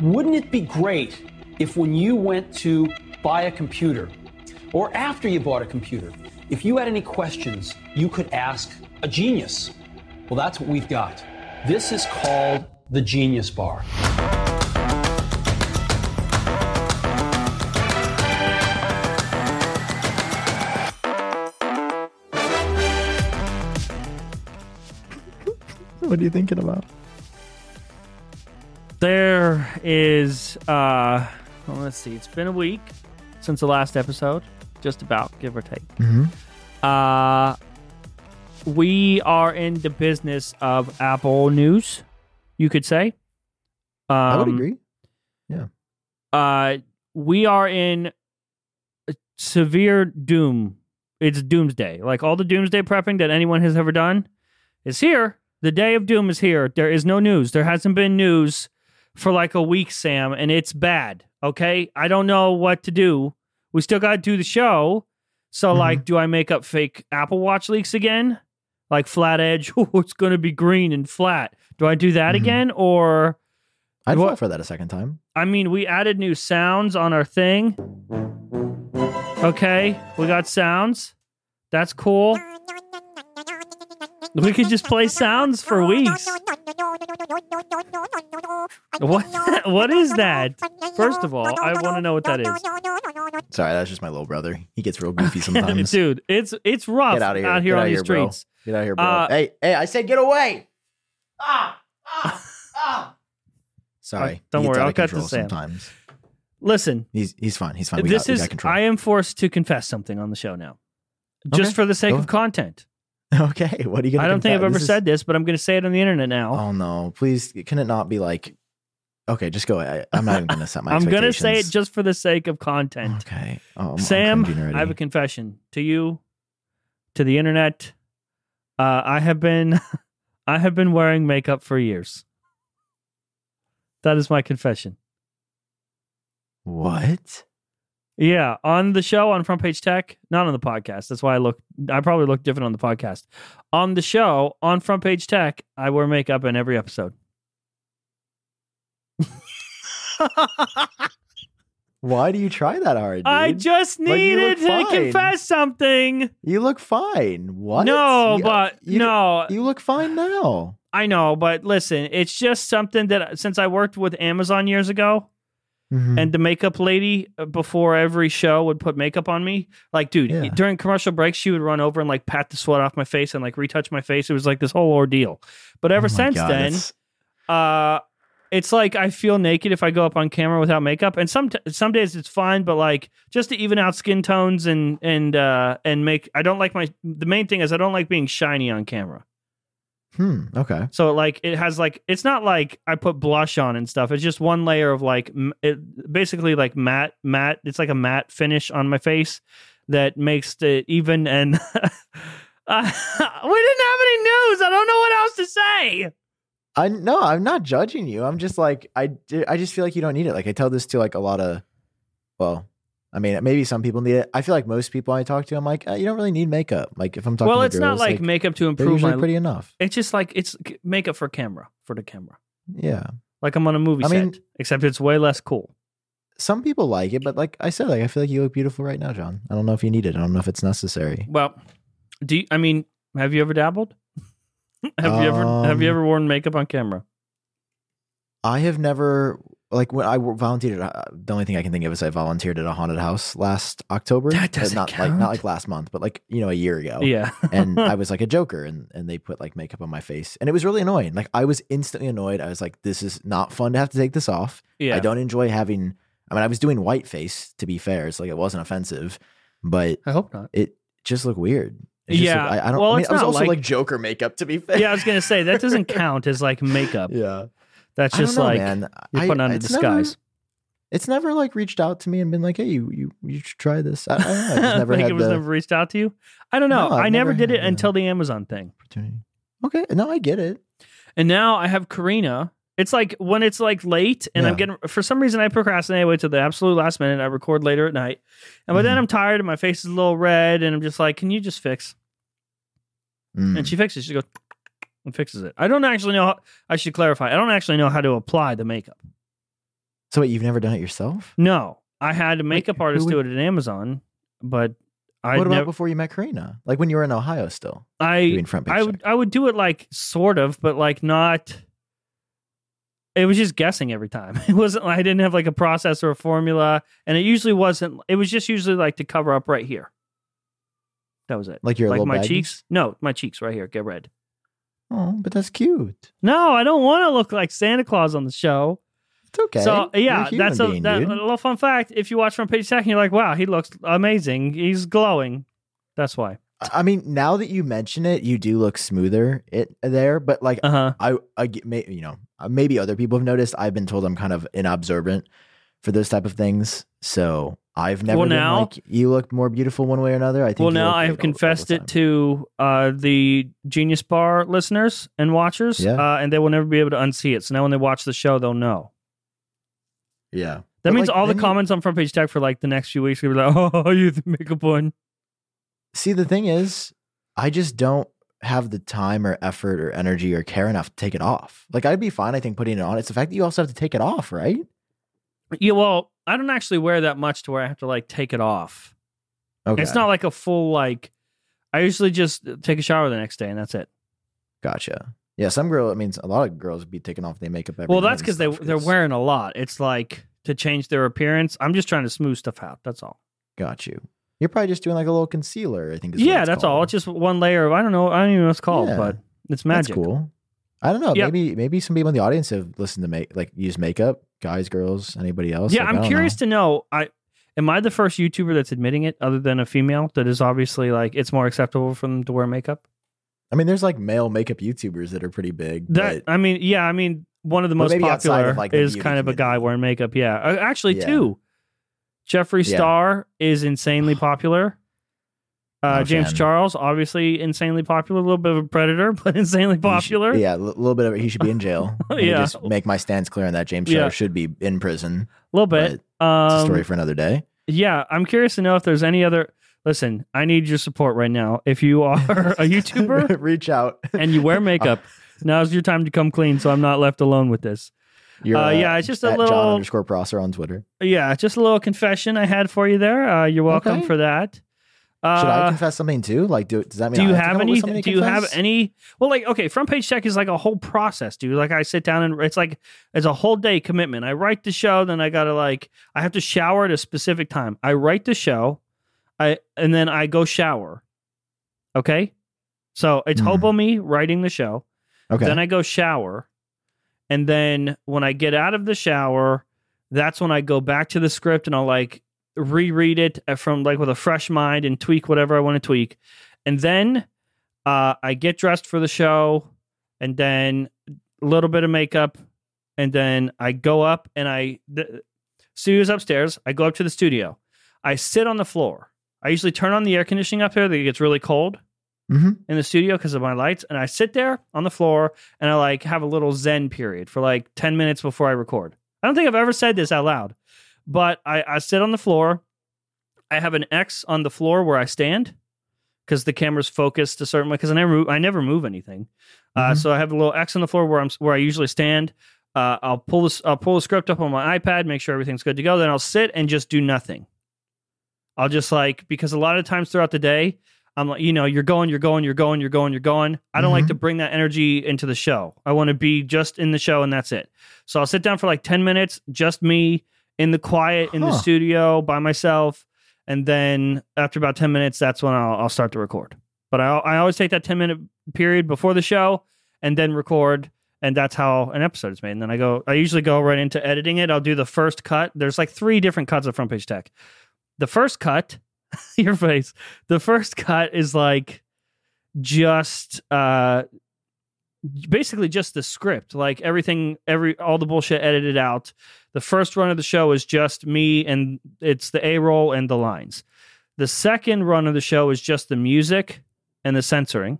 wouldn't it be great if when you went to buy a computer, or after you bought a computer, if you had any questions, you could ask a genius? Well, that's what we've got. This is called the Genius Bar. What are you thinking about? There is uh well, let's see, it's been a week since the last episode, just about, give or take. Mm-hmm. Uh we are in the business of Apple news, you could say. Um, I would agree. Yeah. Uh we are in severe doom. It's doomsday. Like all the doomsday prepping that anyone has ever done is here. The day of doom is here. There is no news. There hasn't been news for like a week, Sam, and it's bad. Okay. I don't know what to do. We still got to do the show. So, Mhm. like, do I make up fake Apple Watch leaks again? Like flat edge, oh, it's going to be green and flat. Do I do that Mhm. again? Or, I'd fall for that a second time. I mean, we added new sounds on our thing. Okay. We got sounds. That's cool. We could just play sounds for weeks. What? what is that? First of all, I want to know what that is. Sorry, that's just my little brother. He gets real goofy sometimes. Dude, it's it's rough Get out here. out here Get on out these here, bro. streets. Get out of here, bro. Uh, hey, hey, I said get away. Ah, ah, ah. Sorry. don't worry, I'll cut Sam. Sometimes Listen, he's he's fine. He's fine. We this got, is. I am forced to confess something on the show now. Just Okay, for the sake of content. okay. What are you gonna? I don't think I've ever said this, but I'm going to say it on the internet now. Oh no! Please, can it not be like? Okay, just go. I, I'm not even gonna set my. I'm going to say it just for the sake of content. Okay. Oh, I'm- I'm Sam. I have a confession to you, to the internet. Uh, I have been, I have been wearing makeup for years. That is my confession. what? Yeah, on the show on Front Page Tech, not on the podcast. That's why I look. I probably look different on the podcast. On the show on Front Page Tech, I wear makeup in every episode. Why do you try that hard? Dude? I just Like, needed look to fine. confess something. You look fine. What? No, You- uh, but you, no, You look fine now. I know, but listen, it's just something that since I worked with Amazon years ago, Mhm. and the makeup lady uh, before every show would put makeup on me. Like, dude, Yeah. during commercial breaks, she would run over and like pat the sweat off my face and like retouch my face. It was like this whole ordeal. But ever Oh since God, then, it's- uh, it's like I feel naked if I go up on camera without makeup, and some some days it's fine, but like just to even out skin tones and and uh and make I don't like my the main thing is I don't like being shiny on camera. Hmm. Okay. So like it has like it's not like I put blush on and stuff. It's just one layer of like it basically like matte matte. It's like a matte finish on my face that makes it even. And uh, we didn't have any news. I don't know what else to say. I no, I'm not judging you. I'm just like I I just feel like you don't need it. Like I tell this to like a lot of well, I mean, maybe some people need it. I feel like most people I talk to, I'm like, uh, you don't really need makeup. Like if I'm talking well, to it's not girls, like, makeup to improve usually my. pretty enough. It's just like it's makeup for camera for the camera. Yeah. Like I'm on a movie I set, mean- except it's way less cool. Some people like it, but like I said, like I feel like you look beautiful right now, Jon. I don't know if you need it. I don't know if it's necessary. Well, do you, I mean? Have you ever dabbled? have you ever have you Um, ever worn makeup on camera? I have never like when I volunteered. Uh, the only thing I can think of is I volunteered at a haunted house last October. That doesn't not like count. not like last month, but like you know a year ago. Yeah. and I was like a Joker, and and they put like makeup on my face, and it was really annoying. Like I was instantly annoyed. I was like, this is not fun to have to take this off. yeah. I don't enjoy having. I mean, I was doing white face to be fair. It's like it wasn't offensive, but I hope not. it just looked weird. Just Yeah, looked- I, I don't. well, I mean, it's it was not also like- like, Joker makeup to be fair. Yeah, I was gonna say that doesn't count as like makeup. yeah. That's just know, like man. you're I- putting on a disguise. Never, it's never like reached out to me and been like, "Hey, you you you should try this." I, I don't know. I never like had it was the never reached out to you. I don't know. No, I've never never did it until the Amazon thing, opportunity. Okay, no, I get it. and now I have Karina. It's like when it's like late, and I'm getting for some reason I procrastinate. I wait till the absolute last minute. I record later at night, and by then Mhm. I'm tired and my face is a little red, and I'm just like, "Can you just fix?" Mm. And she fixes. She goes and fixes it. I don't actually know. How, I should clarify. I don't actually know how to apply the makeup. So wait, you've never done it yourself? No, I had a makeup who artist do it at Amazon, but I what about never. before you met Karina? Like when you were in Ohio still I doing front page. I check? would I would do it like sort of, but like not. It was just guessing every time. It wasn't. I didn't have like a process or a formula, and it usually wasn't. It was just usually like to cover up right here. That was it. like your like my baggies? cheeks. No, my cheeks right here. Get red. Oh, but that's cute. No, I don't want to look like Santa Claus on the show. It's okay. So yeah, human that's a, being, that, a little fun fact. If you watch Front Page Tech, and you're like, "Wow, he looks amazing. He's glowing." That's why. I mean, now that you mention it, you do look smoother it there. But like, Uh huh. I, I may, you know, maybe other people have noticed. I've been told I'm kind of inobservant for those type of things. So I've never Well, been now- like you look more beautiful one way or another. I think. Well, now I have great all- all the confessed it to uh, the Genius Bar listeners and watchers, Yeah. uh, and they will never be able to unsee it. So now when they watch the show, they'll know. Yeah. That But, means like, all the you- comments on Front Page Tech for like the next few weeks gonna be like, "Oh, you the makeup one." See, the thing is, I just don't have the time or effort or energy or care enough to take it off. Like I'd be fine, I think, putting it on. It's the fact that you also have to take it off, right? Yeah, well, I don't actually wear that much to where I have to like take it off. Okay. It's not like a full like. I usually just take a shower the next day and that's it. Gotcha. Yeah, some girl. I mean, a lot of girls be taking off their makeup every. well, that's because they stuff, they're 'cause- wearing a lot. It's like to change their appearance. I'm just trying to smooth stuff out. That's all. Got you. You're probably just doing like a little concealer. I think. Is yeah, that's all. It's just one layer of I don't know. I don't even know what it's called, Yeah. but it's That's magic. cool. I don't know. Yep. Maybe maybe some people in the audience have listened to make like use makeup. Guys, girls, anybody else? Yeah, Like, I'm curious know. to know. I am I the first YouTuber that's admitting it, other than a female, that is obviously like it's more acceptable for them to wear makeup. I mean, there's like male makeup YouTubers that are pretty big. That but I mean, yeah, I mean, one of the most popular of, like, the is kind of a guy wearing makeup. Yeah, Uh, actually, Yeah. two. Jeffree Yeah. Star is insanely popular. Uh, Not James fan. Charles, obviously insanely popular, a little bit of a predator, but insanely he should- popular. yeah, a little bit of it. He should be in jail. Yeah. just make my stance clear on that. James Yeah. Charles should be in prison. a little bit. But it's a story Um, for another day. yeah, I'm curious to know if there's any other. Listen, I need your support right now. If you are a YouTuber Reach out. and you wear makeup, now's your time to come clean, so I'm not left alone with this. You're, Uh, yeah, it's just a little- Jon underscore Prosser on Twitter. Yeah, just a little confession I had for you there. Uh, you're welcome Okay. for that. Uh, Should I confess something too? Like, do does that mean do you I have, have come up with any? Do you have any? Well, like okay, front page check is like a whole process, dude. Like I sit down and it's like it's a whole day commitment. I write the show, then I gotta like I have to shower at a specific time. I write the show, I and then I go shower. Okay, so it's Mhm. hobo me writing the show. Okay. Then I go shower. And then when I get out of the shower, that's when I go back to the script and I'll like reread it uh, from like with a fresh mind and tweak whatever I want to tweak. And then uh, I get dressed for the show and then a little bit of makeup. And then I go up and I, the studio's upstairs. I go up to the studio. I sit on the floor. I usually turn on the air conditioning up here that it gets really cold hmm in the studio because of my lights and I sit there on the floor and I like have a little zen period for like 10 minutes before I record. I don't think I've ever said this out loud, but I, I sit on the floor. I have an X on the floor where I stand because the camera's focused a certain way because I never move, I never move anything. Uh, Mhm. so I have a little X on the floor where I'm where I usually stand. Uh, I'll pull this I'll pull the script up on my iPad, make sure everything's good to go. Then I'll sit and just do nothing. I'll just like because a lot of times throughout the day, I'm like, you know, you're going, you're going, you're going, you're going, you're going. I don't like Mhm. to bring that energy into the show. I want to be just in the show and that's it. So I'll sit down for like 10 minutes, just me in the quiet in the studio by myself. And then after about 10 minutes, that's when I'll, I'll start to record. But I, I always take that 10 minute period before the show and then record. And that's how an episode is made. And then I go, I usually go right into editing it. I'll do the first cut. There's like three different cuts of Front Page Tech. The first cut, your face, the first cut is like just uh basically just the script like everything every all the bullshit edited out the first run of the show is just me and it's the a roll and the lines the second run of the show is just the music and the censoring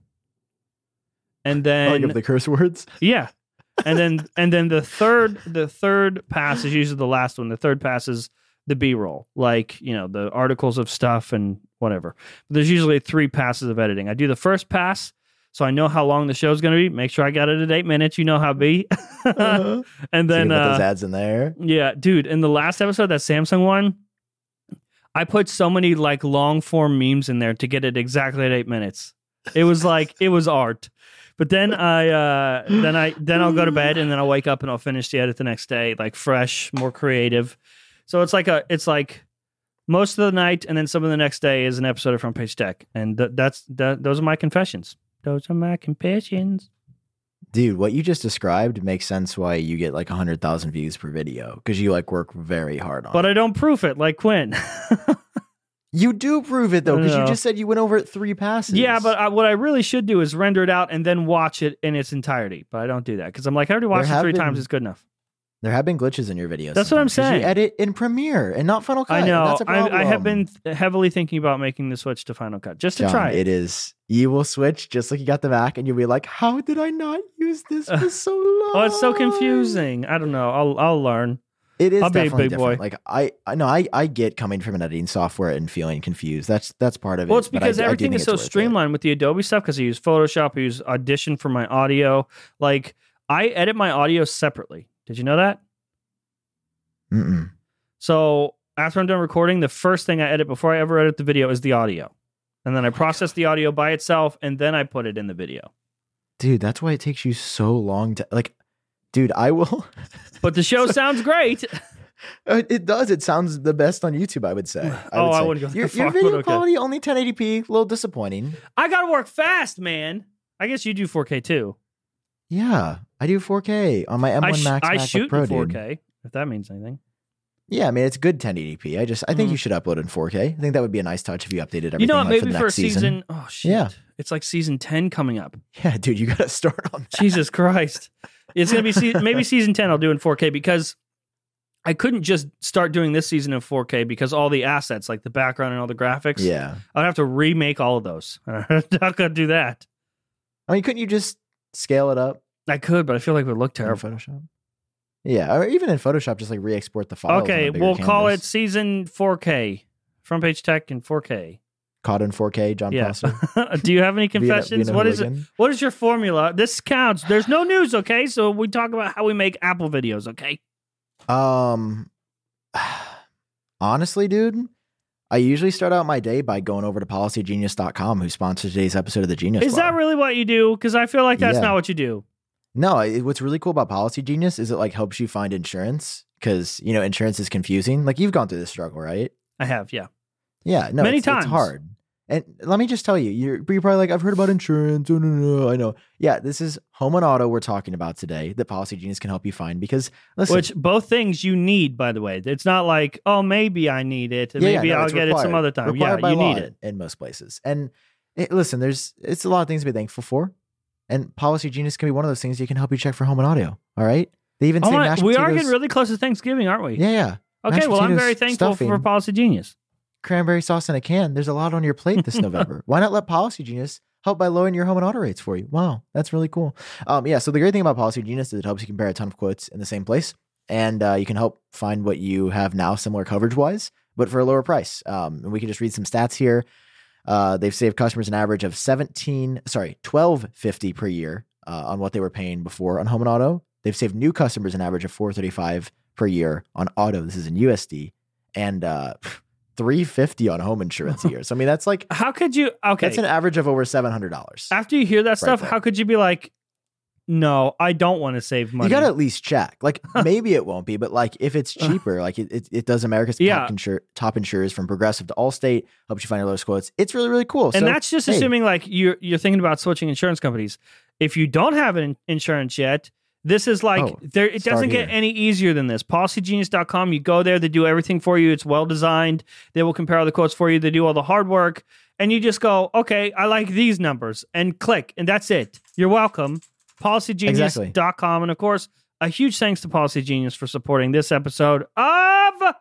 and then like of the curse words. yeah. And then and then the third the third pass is usually the last one. The third pass is the B roll, like, you know, the articles of stuff and whatever. There's usually three passes of editing. I do the first pass. So I know how long the show's going to be. Make sure I got it at eight minutes. You know how be. Uh-huh. and So then, can put those uh, ads in there. yeah, dude, in the last episode, that Samsung one, I put so many like long form memes in there to get it exactly at eight minutes. It was like it was art. But then I uh then I then I'll go to bed and then I'll wake up and I'll finish the edit the next day, like fresh, more creative. So it's like a it's like most of the night and then some of the next day is an episode of Front Page Tech. And th- that's that those are my confessions. Those are my confessions. Dude, what you just described makes sense why you get like 100,000 views per video because you like work very hard on But it. But I don't proof it like Quinn. You do prove it though because you just said you went over it three passes. Yeah, but I, what I really should do is render it out and then watch it in its entirety. But I don't do that because I'm like, I already watched it three been- times. It's good enough. There have been glitches in your videos. That's what I'm saying. You edit in Premiere and not Final Cut. I know. That's a I, I have been th- heavily thinking about making the switch to Final Cut just to Jon, try it. it is. You will switch just like you got the Mac, and you'll be like, "How did I not use this for so long?" Oh, it's so confusing. I don't know. I'll I'll learn. It is I'll be a definitely big boy. different. Like I, I know, I, I get coming from an editing software and feeling confused. That's that's part of it. Well, it's I- because I everything think is so worth it. streamlined with the Adobe stuff. Because I use Photoshop, I use Audition for my audio. Like I edit my audio separately. Did you know that? Mm-mm. So after I'm done recording, the first thing I edit before I ever edit the video is the audio, and then I process the audio by itself, and then I put it in the video. Dude, that's why it takes you so long to like. Dude, I will. But the show sounds great. Uh, It does. It sounds the best on YouTube. I would say. I Oh, would I wouldn't go Your, far, your video okay. quality only 1080p. A little disappointing. I gotta work fast, man. I guess you do 4K too. Yeah, I do 4K on my M1 I, sh- Max I MacBook shoot Pro, in 4K. If that means anything. Yeah, I mean it's good 1080p. I just I think Mhm. you should upload in 4K. I think that would be a nice touch if you updated everything. You know what? like, Maybe for, for, next season. Oh shit! Yeah. It's like season 10 coming up. Yeah, dude, you got to start on that. Jesus Christ! It's gonna be se- maybe season 10. I'll do in 4K because I couldn't just start doing this season in 4K because all the assets, like the background and all the graphics, Yeah, I'd have to remake all of those. I'm not gonna do that. I mean, couldn't you just scale it up I could, but I feel like it would look terrible. in. Photoshop? Yeah, or even in Photoshop, just like re-export the file. Okay, we'll call it season 4K. Front page tech in 4K. caught in 4K. Jon Yeah. Foster. Do you have any confessions? being a What is it? What is your formula? This counts. There's no news, okay? So we talk about how we make Apple videos, okay? Um, honestly, dude, I usually start out my day by going over to PolicyGenius.com, who sponsors today's episode of the Genius. Is Bar. that really what you do? Because I feel like that's Yeah. not what you do. No, it, what's really cool about Policy Genius is it like helps you find insurance because you know insurance is confusing. Like you've gone through this struggle, right? I have, yeah. Yeah, no, Many it's, it's times. hard. And let me just tell you, you're, you're probably like, I've heard about insurance. No, no, no, I know. Yeah, this is home and auto we're talking about today that Policy Genius can help you find because listen, Which both things you need, by the way. It's not like, oh, maybe I need it. and Yeah, yeah, maybe no, I'll it's get it some other time. Required yeah, you need it. in most places. And it, listen, there's it's a lot of things to be thankful for, and Policy Genius can be one of those things that can help you check for home and audio. All right, they even Oh say my- mashed we are getting really close to Thanksgiving, aren't we? yeah, yeah. okay, mashed well, I'm very thankful stuffing. for Policy Genius. cranberry sauce in a can. There's a lot on your plate this November. Why not let Policy Genius help by lowering your home and auto rates for you? Wow, that's really cool. Um, yeah. So the great thing about Policy Genius is it helps you compare a ton of quotes in the same place, and uh, you can help find what you have now similar coverage wise, but for a lower price. Um, and we can just read some stats here. Uh, they've saved customers an average of seventeen, sorry, twelve fifty per year uh, on what they were paying before on home and auto. They've saved new customers an average of four thirty five per year on auto. This is in USD, and uh, 350 on home insurance a year. So I mean that's like How could you? Okay. that's an average of over $700. After you hear that stuff, there. how could you be like, no, I don't want to save money? You got to at least check. Like maybe it won't be, but like if it's uh. cheaper, like it, it, it does America's Yeah. top, insur- top insurers from Progressive to Allstate, helps you find your lowest quotes. It's really really cool. and so, that's just hey, assuming like you're you're thinking about switching insurance companies. If you don't have an insurance yet, this is like Oh, there. It doesn't get any easier than this. PolicyGenius.com. You go there, they do everything for you. It's well designed. They will compare all the quotes for you. They do all the hard work, and you just go, okay, I like these numbers, and click, and that's it. You're welcome. PolicyGenius.com, and of course, a huge thanks to Policy Genius for supporting this episode of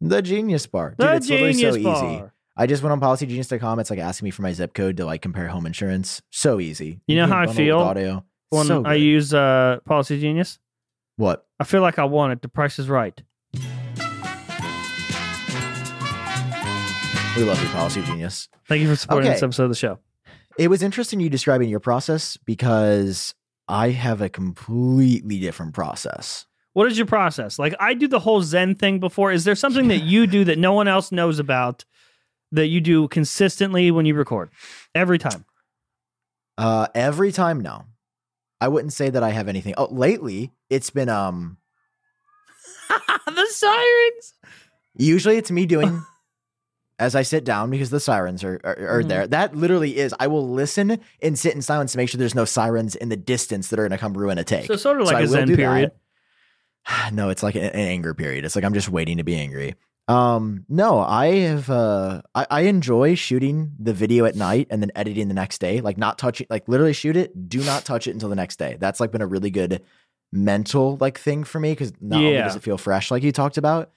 the Genius Bar. Dude, the it's literally Genius so easy. Bar. I just went on PolicyGenius.com. It's like asking me for my zip code to like compare home insurance. So easy. You know how I bundle it with feel Audio. When so I good. use uh, Policy Genius, what? I feel like I want it. The price is right. We love you, Policy Genius. Thank you for supporting Okay. this episode of the show. it was interesting you describing your process because I have a completely different process. What is your process? Like I do the whole Zen thing before. Is there something that you do that no one else knows about that you do consistently when you record? Every time. Uh, every time, no. I wouldn't say that I have anything. Oh, lately it's been um. the sirens. Usually it's me doing as I sit down because the sirens are are, are Mhm. there. That literally is. I will listen and sit in silence to make sure there's no sirens in the distance that are going to come ruin a take. So sort of like I a Zen period. that. No, it's like an, an anger period. It's like I'm just waiting to be angry. Um, no, I have uh I, I enjoy shooting the video at night and then editing the next day. Like not touching like literally shoot it, do not touch it until the next day. That's like been a really good mental like thing for me because not only Yeah. does it feel fresh like you talked about,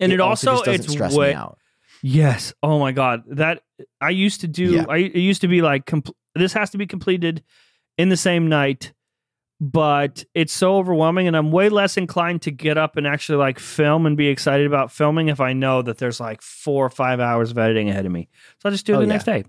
And it, also, just doesn't stress way, me out. Yes. Oh my god. That I used to do. Yeah. I it used to be like compl- this has to be completed in the same night, but it's so overwhelming, and I'm way less inclined to get up and actually like film and be excited about filming if I know that there's like four or five hours of editing ahead of me. So I just do it Oh, the yeah. next day.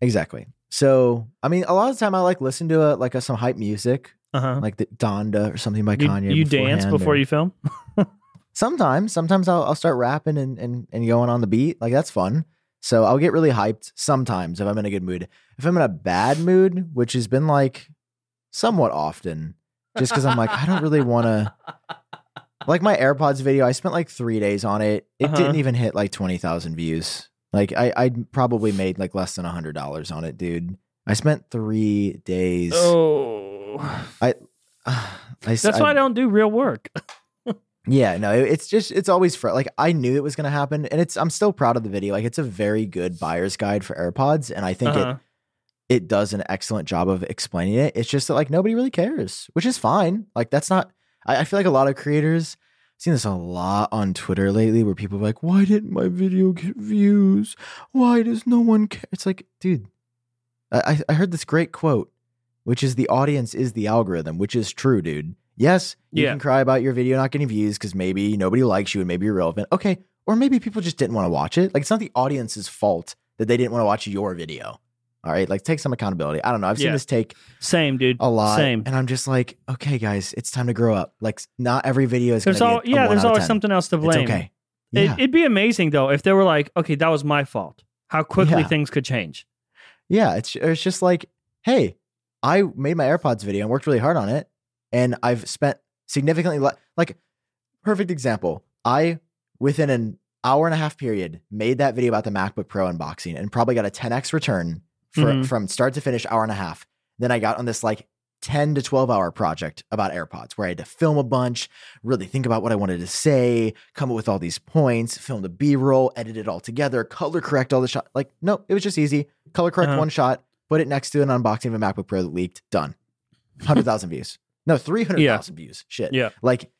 Exactly. So I mean, a lot of the time I like listen to a, like a, some hype music, Uh huh. like the Donda or something by You, Kanye. you dance before or- you film. Sometimes, sometimes I'll, I'll start rapping and, and and going on the beat. Like that's fun. So I'll get really hyped sometimes if I'm in a good mood. If I'm in a bad mood, which has been like somewhat often, just because I'm like I don't really want to. Like my AirPods video, I spent like three days on it. It Uh-huh. didn't even hit like twenty thousand views. Like I, I probably made like less than a hundred dollars on it, dude. I spent three days. Oh, I, that's why I don't do real work. Yeah, no, it's just it's always fr- like I knew it was going to happen, and it's I'm still proud of the video. Like it's a very good buyer's guide for AirPods, and I think Uh-huh. it it does an excellent job of explaining it. It's just that like nobody really cares, which is fine. Like that's not. I, I feel like a lot of creators. I've seen this a lot on Twitter lately, where people are like, "Why didn't my video get views? Why does no one care?" It's like, dude, I I- I heard this great quote, which is the audience is the algorithm, which is true, dude. Yes, you Yeah. can cry about your video not getting views because maybe nobody likes you and maybe you're relevant. Okay. Or maybe people just didn't want to watch it. Like it's not the audience's fault that they didn't want to watch your video. All right. Like take some accountability. I don't know. I've seen Yeah. this take Same, dude. a lot. Same. And I'm just like, okay, guys, it's time to grow up. Like not every video is going There's to be all a- yeah. There's always 10. something else to blame. It's okay. It, Yeah. it'd be amazing though if they were like, okay, that was my fault. How quickly Yeah. things could change. Yeah, it's it's just like, hey, I made my AirPods video and worked really hard on it, and I've spent significantly le- like perfect example. I within an hour and a half period made that video about the MacBook Pro unboxing and probably got a 10x return for, Mhm. from start to finish, hour and a half. Then I got on this like 10 to 12 hour project about AirPods where I had to film a bunch, really think about what I wanted to say, come up with all these points, film the B roll, edit it all together, color correct all the shots. Like, no, it was just easy. Color correct Uh-huh. one shot, put it next to an unboxing of a MacBook Pro that leaked, done. 100,000 views. No, 300,000 views. Shit. Yeah. Like,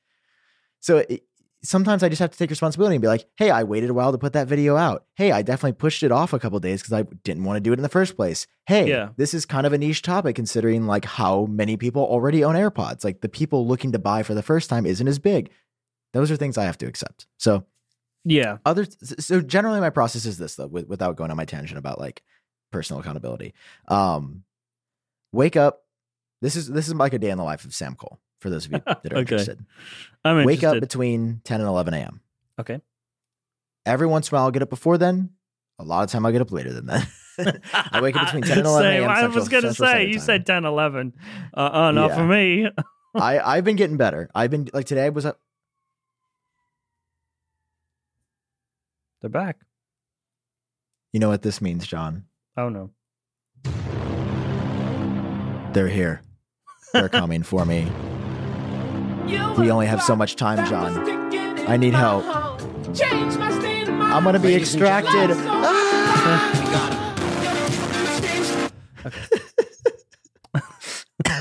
so it, sometimes I just have to take responsibility and be like, hey, I waited a while to put that video out. Hey, I definitely pushed it off a couple days because I didn't want to do it in the first place. Hey, Yeah. this is kind of a niche topic considering like how many people already own AirPods. Like the people looking to buy for the first time isn't as big. Those are things I have to accept. So Yeah. other so generally my process is this though, with, without going on my tangent about like personal accountability. Um wake up. This is this is like a day in the life of Sam Kohl for those of you that are Okay. interested. I'm Wake interested. up between 10 and 11 a.m. Okay. Every once in a while, I'll get up before then. A lot of time, I'll get up later than that. I wake up between 10 and 11 a.m. I was going to say, you said 10, 11. Uh, uh, not Yeah. for me. I, I've been getting better. I've been like today was up. They're back. You know what this means, Jon? Oh, no. They're here. They're coming for me. We only have so much time, Jon. I need help. I'm gonna be extracted.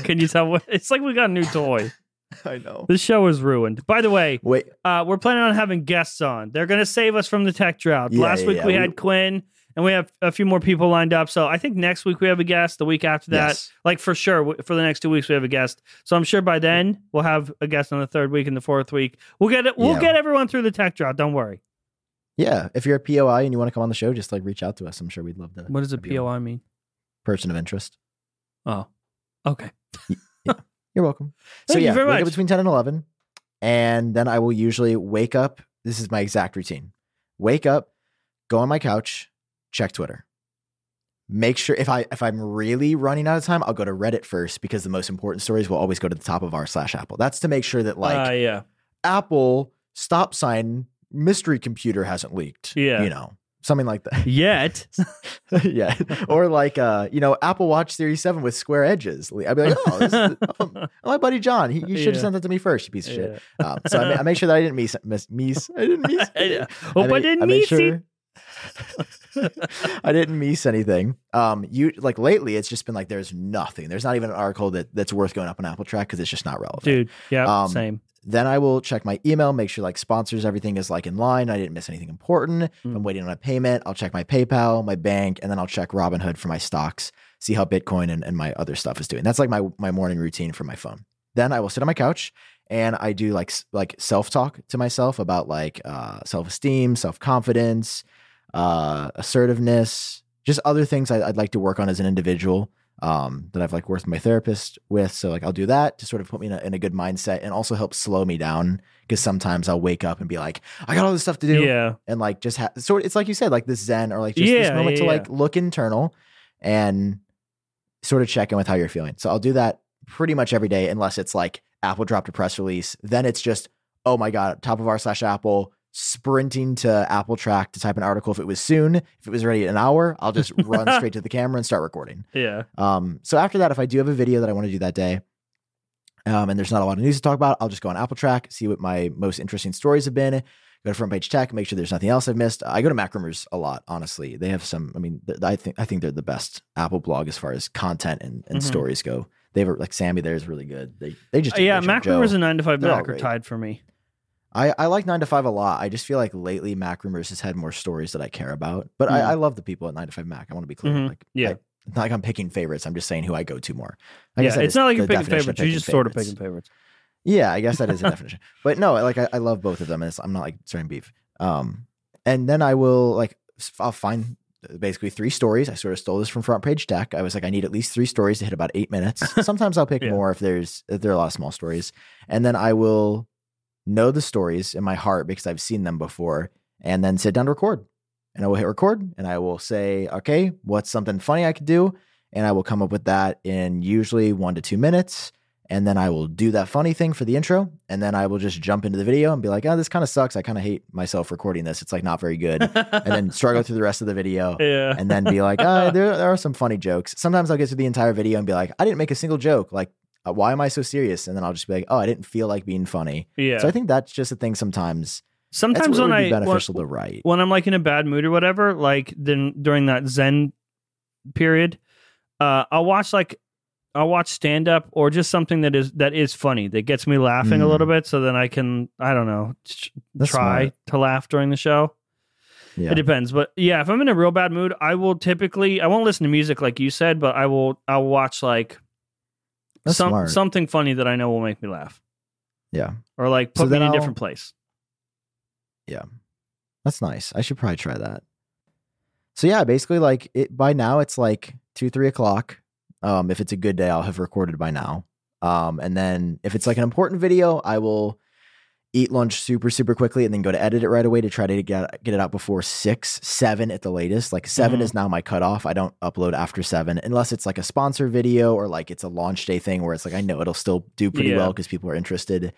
Can you tell what? It's like we got a new toy. I know. This show is ruined. By the way, Wait, uh, we're planning on having guests on. They're going to save us from the tech drought. Yeah, Last yeah, week yeah. we We- had Quinn, and we have a few more people lined up. So I think next week we have a guest. The week after that, Yes. like for sure, for the next two weeks we have a guest. So I'm sure by then we'll have a guest on the third week and the fourth week. We'll get it. We'll Yeah. get everyone through the tech drought. Don't worry. yeah. If you're a POI and you want to come on the show, just like reach out to us. I'm sure we'd love to. What does a have you on. POI mean? person of interest. Oh, okay. You're welcome. so Thank you yeah, very wake much. up between ten and eleven, and then I will usually wake up. This is my exact routine: wake up, go on my couch, check Twitter. Make sure if I if I'm really running out of time, I'll go to Reddit first because the most important stories will always go to the top of r slash Apple. That's to make sure that like uh, yeah, Apple stop sign mystery computer hasn't leaked. Yeah. you know something like that. yet. yeah, or like uh, you know, Apple Watch Series Seven with square edges. I'd be like, oh, this is, oh my buddy Jon. He, you should have Yeah. sent that to me first, you piece of shit. Um, so I, ma- I make sure that I didn't miss, miss, miss I didn't miss. I- Hope I, didn't miss it. I didn't miss anything. Um, you like lately, it's just been like there's nothing. There's not even an article that that's worth going up on AppleTrack because it's just not relevant. dude. Yeah, Um, same. Then I will check my email, make sure like sponsors, everything is like in line. I didn't miss anything important. If I'm Mm. waiting on a payment, I'll check my PayPal, my bank, and then I'll check Robinhood for my stocks, see how Bitcoin and, and my other stuff is doing. That's like my my morning routine for my phone. Then I will sit on my couch and I do like like self talk to myself about like uh, self esteem, self confidence, uh, assertiveness, just other things I, I'd like to work on as an individual um, that I've like worked with my therapist with. So like I'll do that to sort of put me in a, in a good mindset and also help slow me down because sometimes I'll wake up and be like, I got all this stuff to do, Yeah, and like just ha- so it's like you said, like this zen or like just this Yeah, moment to yeah, like look internal and sort of check in with how you're feeling. So I'll do that pretty much every day unless it's like Apple dropped a press release. Then it's just oh my god, top of our slash Apple. Sprinting to AppleTrack to type an article if it was soon. If it was ready in an hour, I'll just run straight to the camera and start recording. yeah. Um, so after that, if I do have a video that I want to do that day, um, and there's not a lot of news to talk about, I'll just go on AppleTrack, see what my most interesting stories have been. Go to Front Page Tech, make sure there's nothing else I've missed. I go to MacRumors a lot, honestly. They have some. I mean, th- I think I think they're the best Apple blog as far as content and, and Mhm. stories go. They have a, like Sammy there is really good. They they just Uh, yeah, great job. MacRumors and 9 to 5 they're all Mac are tied for me. I, I like nine to five a lot. I just feel like lately MacRumors has had more stories that I care about. But I, Mm. I love the people at nine to five Mac. I want to be clear. Mhm. Like Yeah. I, it's not like I'm picking favorites. I'm just saying who I go to more. I yeah, guess it's not like you're picking favorites. You're just sort of picking favorites. Yeah, I guess that is a definition. But no, like I, I love both of them. And it's, I'm not like starting beef. Um, and then I will like I'll find basically three stories. I sort of stole this from Front Page Tech. I was like, I need at least three stories to hit about eight minutes. Sometimes I'll pick Yeah. more if there's if there are a lot of small stories, and then I will know the stories in my heart because I've seen them before, and then sit down to record. And I will hit record, and I will say, okay, what's something funny I could do, and I will come up with that in usually one to two minutes and then I will do that funny thing for the intro, and then I will just jump into the video and be like, "Oh, this kind of sucks. I kind of hate myself recording this. It's like not very good." and then struggle through the rest of the video, yeah. and then be like, "Oh, there, there are some funny jokes." Sometimes I'll get through the entire video and be like, "I didn't make a single joke. Like, uh, why am I so serious?" And then I'll just be like, "Oh, I didn't feel like being funny." yeah. So I think that's just a thing. Sometimes Sometimes when I when, beneficial to write. when I'm like in a bad mood or whatever, like then during that Zen period, uh, I'll watch like I'll watch stand up or just something that is that is funny that gets me laughing a Mm. little bit, so then I can I don't know try smart. to laugh during the show. Yeah. It depends, but yeah, if I'm in a real bad mood, I will typically I won't listen to music like you said, but I will I'll watch like That's some smart. something funny that I know will make me laugh yeah, or like So put me in a I'll- different place. Yeah. That's nice. I should probably try that. So yeah, basically, like it by now, it's like two, three o'clock. Um, if it's a good day, I'll have recorded by now. Um, and then if it's like an important video, I will eat lunch super, super quickly and then go to edit it right away to try to get get it out before six, seven at the latest. Like 7 Mhm. is now my cutoff. I don't upload after seven unless it's like a sponsor video or like it's a launch day thing where it's like I know it'll still do pretty Yeah. well because people are interested.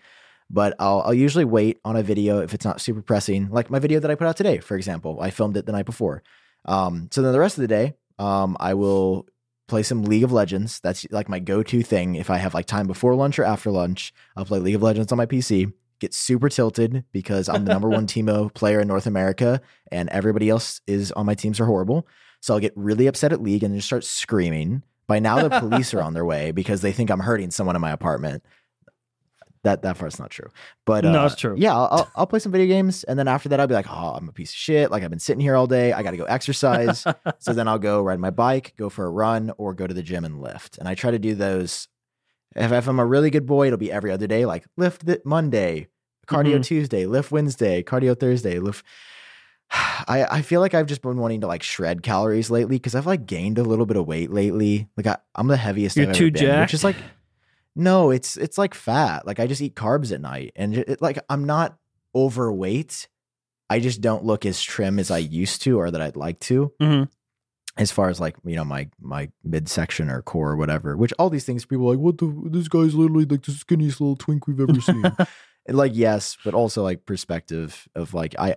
But I'll I'll usually wait on a video if it's not super pressing. Like my video that I put out today, for example, I filmed it the night before. Um, so then the rest of the day, um, I will play some League of Legends. That's like my go-to thing. If I have like time before lunch or after lunch, I'll play League of Legends on my PC. Get super tilted because I'm the number one Teemo player in North America, and everybody else is on my teams are horrible. So I'll get really upset at League and just start screaming. By now, the police are on their way because they think I'm hurting someone in my apartment. That that part's not true, but No, uh, it's true. Yeah, I'll, I'll I'll play some video games, and then after that, I'll be like, oh, I'm a piece of shit. Like I've been sitting here all day. I got to go exercise. so then I'll go ride my bike, go for a run, or go to the gym and lift. And I try to do those. If, if I'm a really good boy, it'll be every other day, like lift th- Monday, cardio Mhm. Tuesday, lift Wednesday, cardio Thursday, lift. I, I feel like I've just been wanting to like shred calories lately because I've like gained a little bit of weight lately. Like I, I'm the heaviest You're I've too ever been, which is like no, it's it's like fat. Like I just eat carbs at night, and it, like I'm not overweight. I just don't look as trim as I used to or that I'd like to. Mhm. As far as like you know my my midsection or core or whatever, which all these things people are like what the this guy's literally like the skinniest little twink we've ever seen. And, like yes, but also like perspective of like I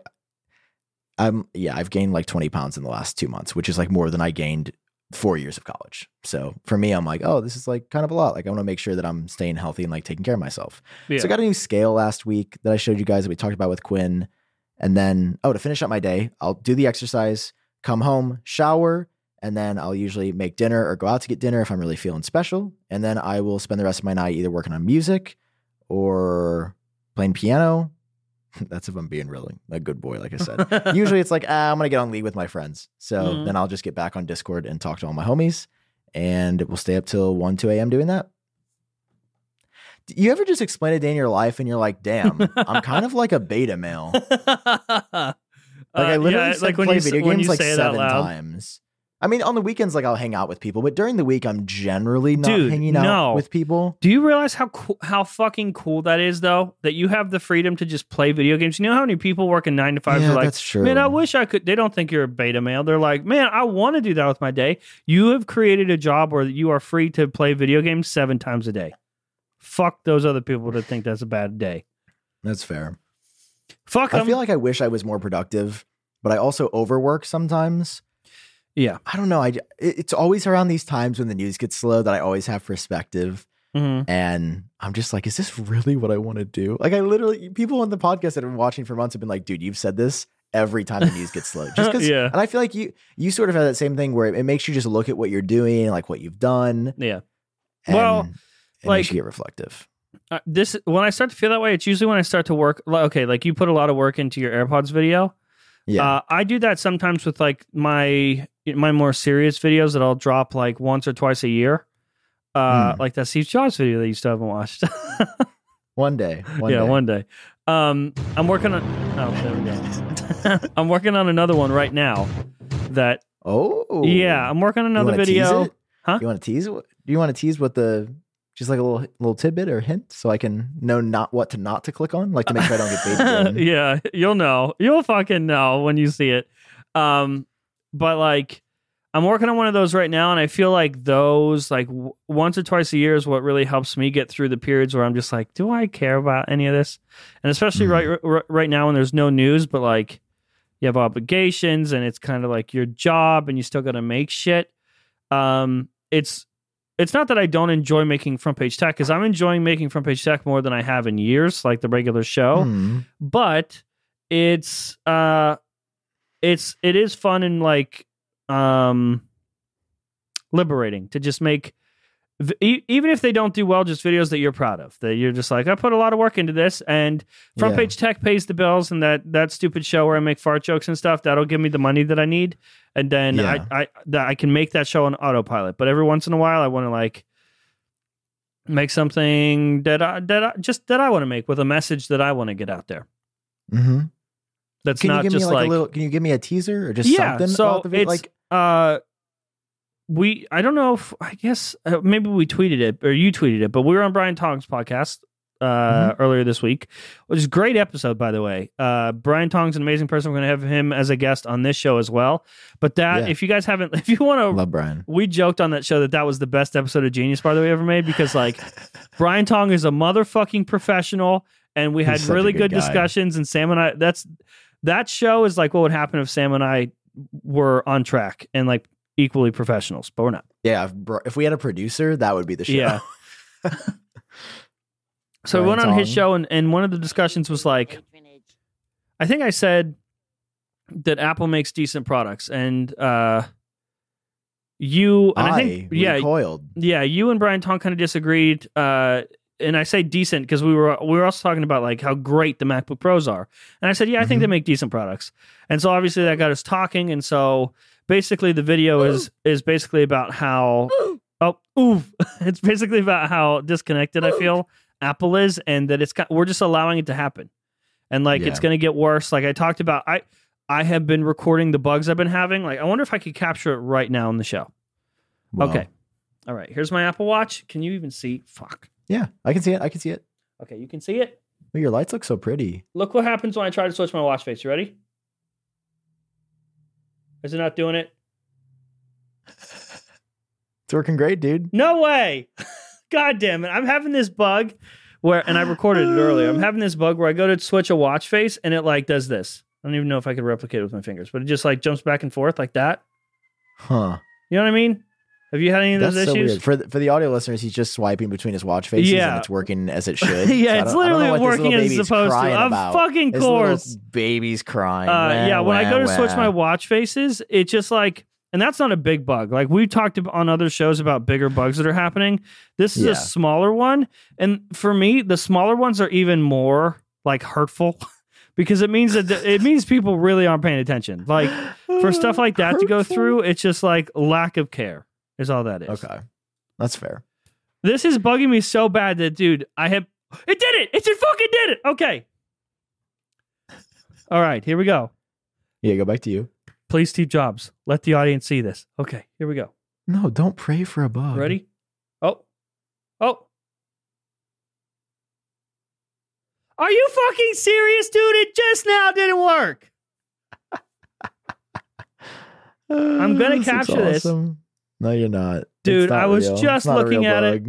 I'm yeah, I've gained like 20 pounds in the last two months, which is like more than I gained four years of college. So for me, I'm like, oh, this is like kind of a lot. Like I want to make sure that I'm staying healthy and like taking care of myself. Yeah. So I got a new scale last week that I showed you guys that we talked about with Quinn. And then, oh, to finish up my day, I'll do the exercise, come home, shower, and then I'll usually make dinner or go out to get dinner if I'm really feeling special. And then I will spend the rest of my night either working on music or playing piano. That's if I'm being really a good boy, like I said. Usually it's like, ah, I'm going to get on league with my friends. So Mhm. then I'll just get back on Discord and talk to all my homies. And we'll stay up till 1, 2 a.m. doing that. You ever just explain a day in your life and you're like, damn, I'm kind of like a beta male. Like I uh, literally said play s- video games you like seven times. I mean, on the weekends, like I'll hang out with people, but during the week, I'm generally not Dude, hanging out no. with people. Do you realize how cool, how fucking cool that is, though? That you have the freedom to just play video games. You know how many people working nine to five yeah, are like, that's true. man, I wish I could. They don't think you're a beta male. They're like, man, I want to do that with my day. You have created a job where you are free to play video games seven times a day. Fuck those other people that think that's a bad day. That's fair. Fuck I feel like I wish I was more productive, but I also overwork sometimes. yeah. I don't know. I it's always around these times when the news gets slow that I always have perspective, Mhm. and I'm just like, is this really what I want to do? Like, I literally people on the podcast that have been watching for months have been like, dude, you've said this every time the news gets slow. Just because, Yeah. and I feel like you you sort of have that same thing where it, it makes you just look at what you're doing, like what you've done. Yeah. And Well, it like- makes you get reflective. Uh, this when I start to feel that way, it's usually when I start to work. like, Okay, like you put a lot of work into your AirPods video. Yeah, Uh, I do that sometimes with like my my more serious videos that I'll drop like once or twice a year. Uh, Hmm. like that Steve Jobs video that you still haven't watched. one day, one yeah, day. one day. Um, I'm working on. Oh, there we go. I'm working on another one right now. That Oh, yeah, I'm working on another video. Huh? You want to tease? Do you want to tease what the just like a little little tidbit or hint so I can know not what to not to click on, like to make sure I don't get baited yeah, you'll know. You'll fucking know when you see it. Um, but like, I'm working on one of those right now, and I feel like those, like, w- once or twice a year, is what really helps me get through the periods where I'm just like, do I care about any of this? And especially Mhm. right r- right now when there's no news, but like, you have obligations, and it's kind of like your job, and you still got to make shit. Um, it's it's not that I don't enjoy making front page tech because I'm enjoying making front page tech more than I have in years, like the regular show Hmm. but it's uh it's it is fun and like um liberating to just make even if they don't do well just videos that you're proud of that you're just like i put a lot of work into this and front Yeah. page tech pays the bills and that that stupid show where i make fart jokes and stuff that'll give me the money that i need and then Yeah. i i that i can make that show on autopilot but every once in a while i want to like make something that i that i just that i want to make with a message that i want to get out there Mm-hmm. that's Can you not give me just like, like, a little? Can you give me a teaser or just yeah. something So about the video? it's Like, uh, we I don't know if I guess uh, maybe we tweeted it or you tweeted it, but we were on Brian Tong's podcast uh Mm-hmm. earlier this week, which is a great episode by the way. Uh, Brian Tong's an amazing person. We're going to have him as a guest on this show as well. But that Yeah. if you guys haven't, if you want to love Brian. we joked on that show that that was the best episode of Genius Bar that we ever made because like Brian Tong is a motherfucking professional and we had really good good, discussions and Sam and I that's that show is like what would happen if Sam and I were on track and like equally professionals, but we're not. Yeah, if, bro- if we had a producer, that would be the show. Yeah. So we went on his show and, and one of the discussions was like I think I said that Apple makes decent products and uh you and I, I, think yeah recoiled. yeah, you and Brian Tong kind of disagreed. Uh, and I say decent because we were we were also talking about like how great the MacBook Pros are, and I said yeah, I think Mhm. they make decent products, and so obviously that got us talking, and so basically the video is is basically about how oh oof, it's basically about how disconnected I feel Apple is, and that it's got, we're just allowing it to happen, and like it's going to get worse. Like I talked about, I I have been recording the bugs I've been having. Like, I wonder if I could capture it right now on the show. Okay. All right. Here's my Apple Watch. Can you even see? Fuck. Yeah, I can see it. I can see it. Okay, you can see it. Well, your lights look so pretty. Look what happens when I try to switch my watch face. You ready? Is it not doing it? It's working great, dude. No way. God damn it. I'm having this bug where, and I recorded it earlier. I'm having this bug where I go to switch a watch face and it like does this. I don't even know if I could replicate it with my fingers, but it just like jumps back and forth like that. Huh. You know what I mean? Have you had any of That's those so issues? weird. For the, for the audio listeners, he's just swiping between his watch faces Yeah. and it's working as it should. Yeah, I it's don't- I don't literally what this working as it's baby's supposed to. crying Of about. fucking This little course. baby's crying. Uh, Wah, yeah, when I go to switch wah. my watch faces, it just like, and that's not a big bug. Like we've talked ab- on other shows about bigger bugs that are happening. This is Yeah. a smaller one, and for me, the smaller ones are even more like hurtful because it means that th- it means people really aren't paying attention. Like for stuff like that to go Hurtful. through, it's just like lack of care is all that is. Okay, that's fair. This is bugging me so bad that, dude, I have. It did it! It just fucking did it! Okay. All right, here we go. Yeah, go back to you. Please, Steve Jobs, let the audience see this. Okay, here we go. No, don't pray for a bug. Ready? Oh. Oh. Are you fucking serious, dude? It just now didn't work. I'm gonna capture this. No, you're not, Dude, not I was real. Just looking at it.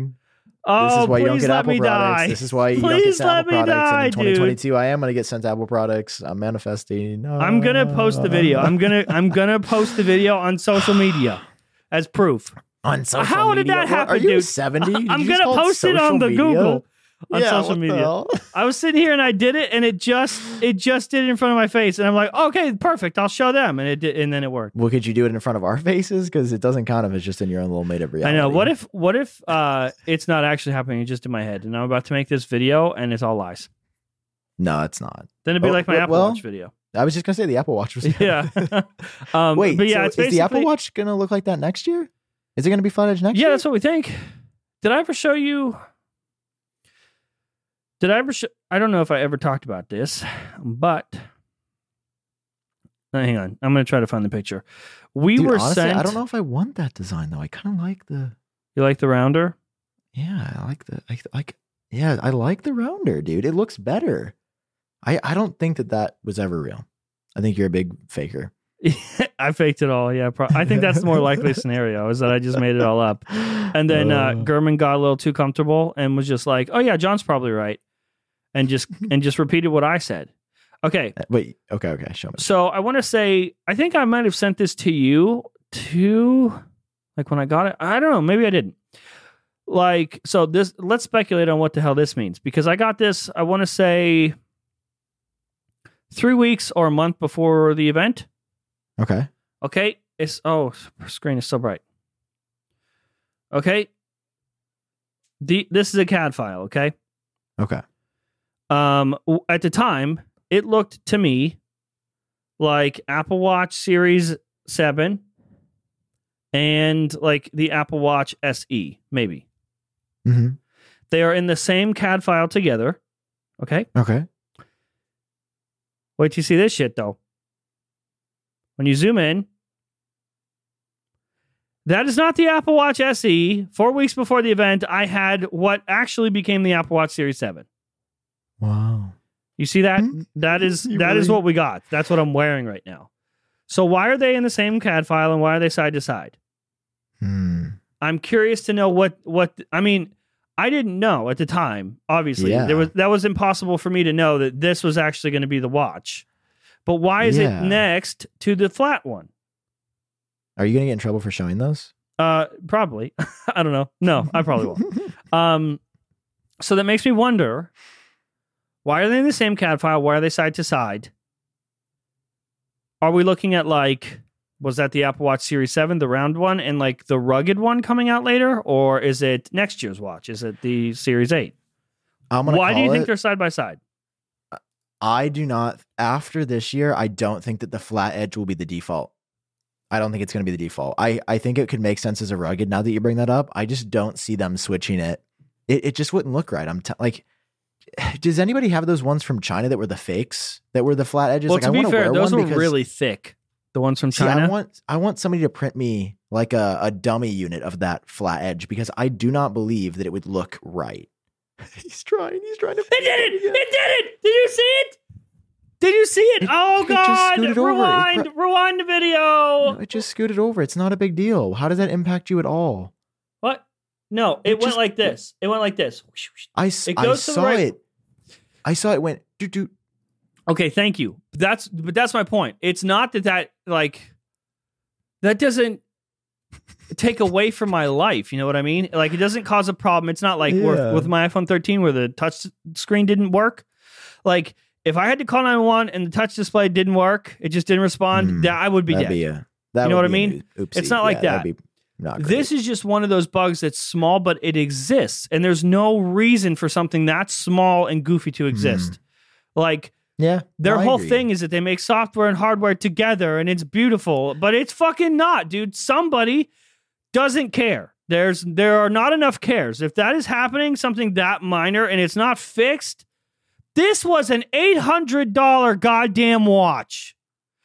Oh, this is why you don't please get let Apple me products. die. This is why you don't get Please let Apple me products. die, and in dude. 2022, I am gonna get sent Apple products. I'm manifesting. I'm gonna post the video. I'm gonna I'm gonna post the video on social media as proof. on social How did media. that What, happen, Are you dude? 70? Did I'm you gonna post it on the media? Google on Yeah, social media. I was sitting here and I did it, and it just it just did it in front of my face, and I'm like, okay, perfect. I'll show them, and it did, and then it worked. Well, could you do it in front of our faces? Because it doesn't count if it's just in your own little made up reality. I know. What if what if uh it's not actually happening, it's just in my head, and I'm about to make this video, and it's all lies. No, it's not. Then it'd be Oh, like my well- Apple Watch video. I was just gonna say the Apple Watch was. Yeah. um, Wait, but yeah, so is the Apple Watch gonna look like that next year? Is it gonna be flat edge next Yeah, year? Yeah, that's what we think. Did I ever show you? Did I ever show? I don't know if I ever talked about this, but Uh, hang on. I'm going to try to find the picture. We Dude, were honestly, sent. I don't know if I want that design though. I kind of like the. You like the rounder? Yeah, I like the. I like. Yeah, I like the rounder, dude. It looks better. I I don't think that that was ever real. I think you're a big faker. I faked it all. Yeah, pro- I think that's the more likely scenario is that I just made it all up. And then uh, Gurman got a little too comfortable and was just like, "Oh yeah, Jon's probably right," and just and just repeated what I said. Okay, Uh, wait. Okay. Okay. Show me. so I want to say I think I might have sent this to you to like when I got it. I don't know. Maybe I didn't. Like so this. Let's speculate on what the hell this means because I got this. I want to say three weeks or a month before the event. Okay. Okay. It's oh screen is so bright. Okay. The this is a CAD file, okay? Okay. Um at the time, it looked to me like Apple Watch Series 7 and like the Apple Watch SE, maybe. hmm They are in the same CAD file together. Okay? Okay. Wait till you see this shit though. When you zoom in, that is not the Apple Watch SE. Four weeks before the event, I had what actually became the Apple Watch Series 7. Wow. You see that? Hmm. That is that is really- what we got. That's what I'm wearing right now. So why are they in the same CAD file and why are they side to side? Hmm. I'm curious to know what what I mean. I didn't know at the time. Obviously, Yeah. there was that was impossible for me to know that this was actually going to be the watch. But why is Yeah. it next to the flat one? Are you gonna get in trouble for showing those? Uh, probably. I don't know. No, I probably won't. Um, so that makes me wonder why are they in the same CAD file? Why are they side to side? Are we looking at like was that the Apple Watch Series 7, the round one, and like the rugged one coming out later? Or is it next year's watch? Is it the Series 8? I'm gonna Why do you call think they're side by side? I do not. After this year, I don't think that the flat edge will be the default. I don't think it's going to be the default. I, I think it could make sense as a rugged. Now that you bring that up, I just don't see them switching it. It, it just wouldn't look right. I'm t- like, does anybody have those ones from China that were the fakes that were the flat edges? well, like, to I be fair, those were really thick. The ones from See, China. I want I want somebody to print me like a, a dummy unit of that flat edge because I do not believe that it would look right. he's trying. He's trying to. It did it! It did it! Did you see it? Did you see it? It- oh it God! Rewind! pro- rewind the video. No, it just scooted over. It's not a big deal. How does that impact you at all? No, it, It went just- like this. It went like this. I, It I goes to the saw right- it. I saw it went doo doo. Okay, thank you. That's but that's my point. It's not that that like that doesn't take away from my life. You know what I mean? Like it doesn't cause a problem. It's not like Yeah. with, with my iPhone 13 where the touch screen didn't work. Like if I had to call 911 and the touch display didn't work, it just didn't respond. Hmm. That I would be dead. be a. That You know what I mean? oopsie. It's not like Yeah, that. that'd be not great. This is just one of those bugs that's small, but it exists, and there's no reason for something that small and goofy to exist. Hmm. Like yeah. their no, whole thing is that they make software and hardware together, and it's beautiful, but it's fucking not, dude. Somebody doesn't care. There's there are not enough cares. If that is happening, something that minor, and it's not fixed. This was an eight hundred dollar goddamn watch,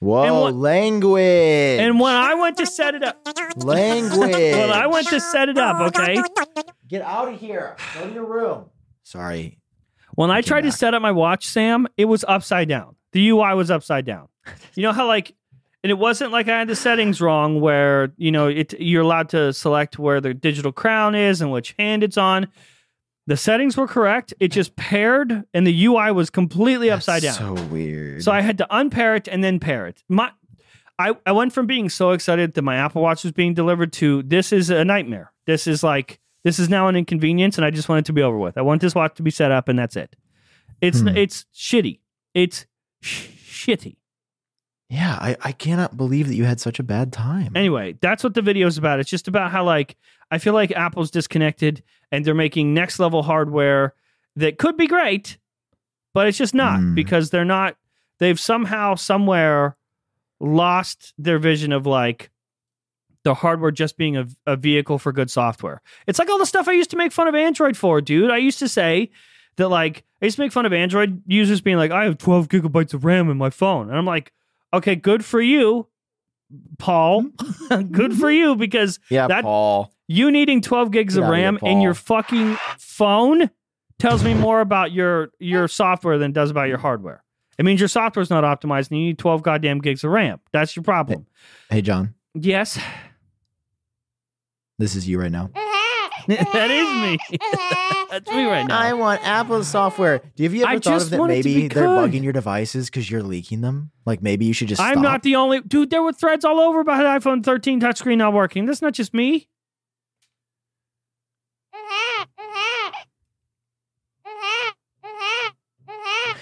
Whoa, and what- language. and when I went to set it up, language. when I went to set it up, okay. Get out of here. Go to your room. Sorry. When I came tried to set up my watch, Sam, it was upside down. The UI was upside down. You know how like, and it wasn't like I had the settings wrong where you know it you're allowed to select where the digital crown is and which hand it's on. The settings were correct. It just paired, and the UI was completely upside That's down. So weird. So I had to unpair it and then pair it. My, I, I went from being so excited that my Apple Watch was being delivered to this is a nightmare. This is like this is now an inconvenience, and I just want it to be over with. I want this watch to be set up, and that's it. It's Hmm. it's shitty. It's sh- shitty. yeah, I, I cannot believe that you had such a bad time. Anyway, that's what the video is about. It's just about how like I feel like Apple's disconnected and they're making next level hardware that could be great, but it's just not Mm. because they're not they've somehow somewhere lost their vision of like the hardware just being a, a vehicle for good software. It's like all the stuff I used to make fun of Android for, dude. I used to say that like I used to make fun of Android users being like, I have 12 gigabytes of RAM in my phone. And I'm like, okay, good for you, Paul. good for you because yeah, that- Paul. you needing 12 gigs Get of out of here, RAM in your fucking phone tells me more about your your software than it does about your hardware. It means your software's not optimized and you need 12 goddamn gigs of RAM. That's your problem. Hey, Jon, Yes, this is you right now. that is me. That's me right now. I want Apple software. Do you have you ever I thought just of that want it to maybe be they're good. bugging your devices because you're leaking them? Like maybe you should just I'm stop? not the only dude. There were threads all over about the iPhone 13 touchscreen not working. That's not just me.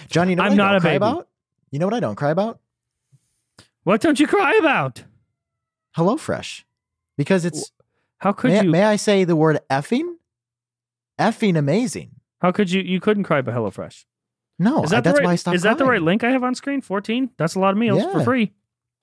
Jon, you know what I'm I not don't a cry baby. about? You know what I don't cry about? What don't you cry about? HelloFresh. Because it's How could may, you? may I say the word effing? Effing amazing. How could you? You couldn't cry about HelloFresh. No, Is that the that's right? why I stopped is that the right link I have on screen? 14. That's a lot of meals for free.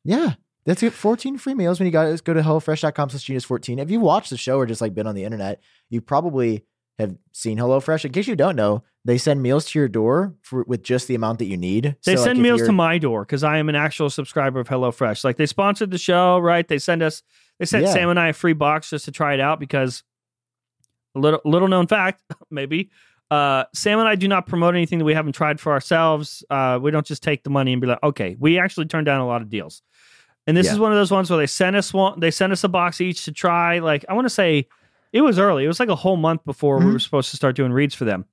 Yeah. That's it. 14 free meals when you guys go to HelloFresh.com slash genius 14. If you watched the show or just like been on the internet, you probably have seen HelloFresh. In case you don't know, they send meals to your door for with just the amount that you need. They So, send if meals to my door because I am an actual subscriber of HelloFresh. Like they sponsored the show, right? They send us, they sent Yeah. Sam and I a free box just to try it out because little little known fact, maybe. Uh, Sam and I do not promote anything that we haven't tried for ourselves. Uh, we don't just take the money and be like, okay, we actually turn down a lot of deals. And this Yeah. is one of those ones where they sent us one, they sent us a box each to try. Like I want to say, it was early. It was like a whole month before we Mhm. were supposed to start doing reads for them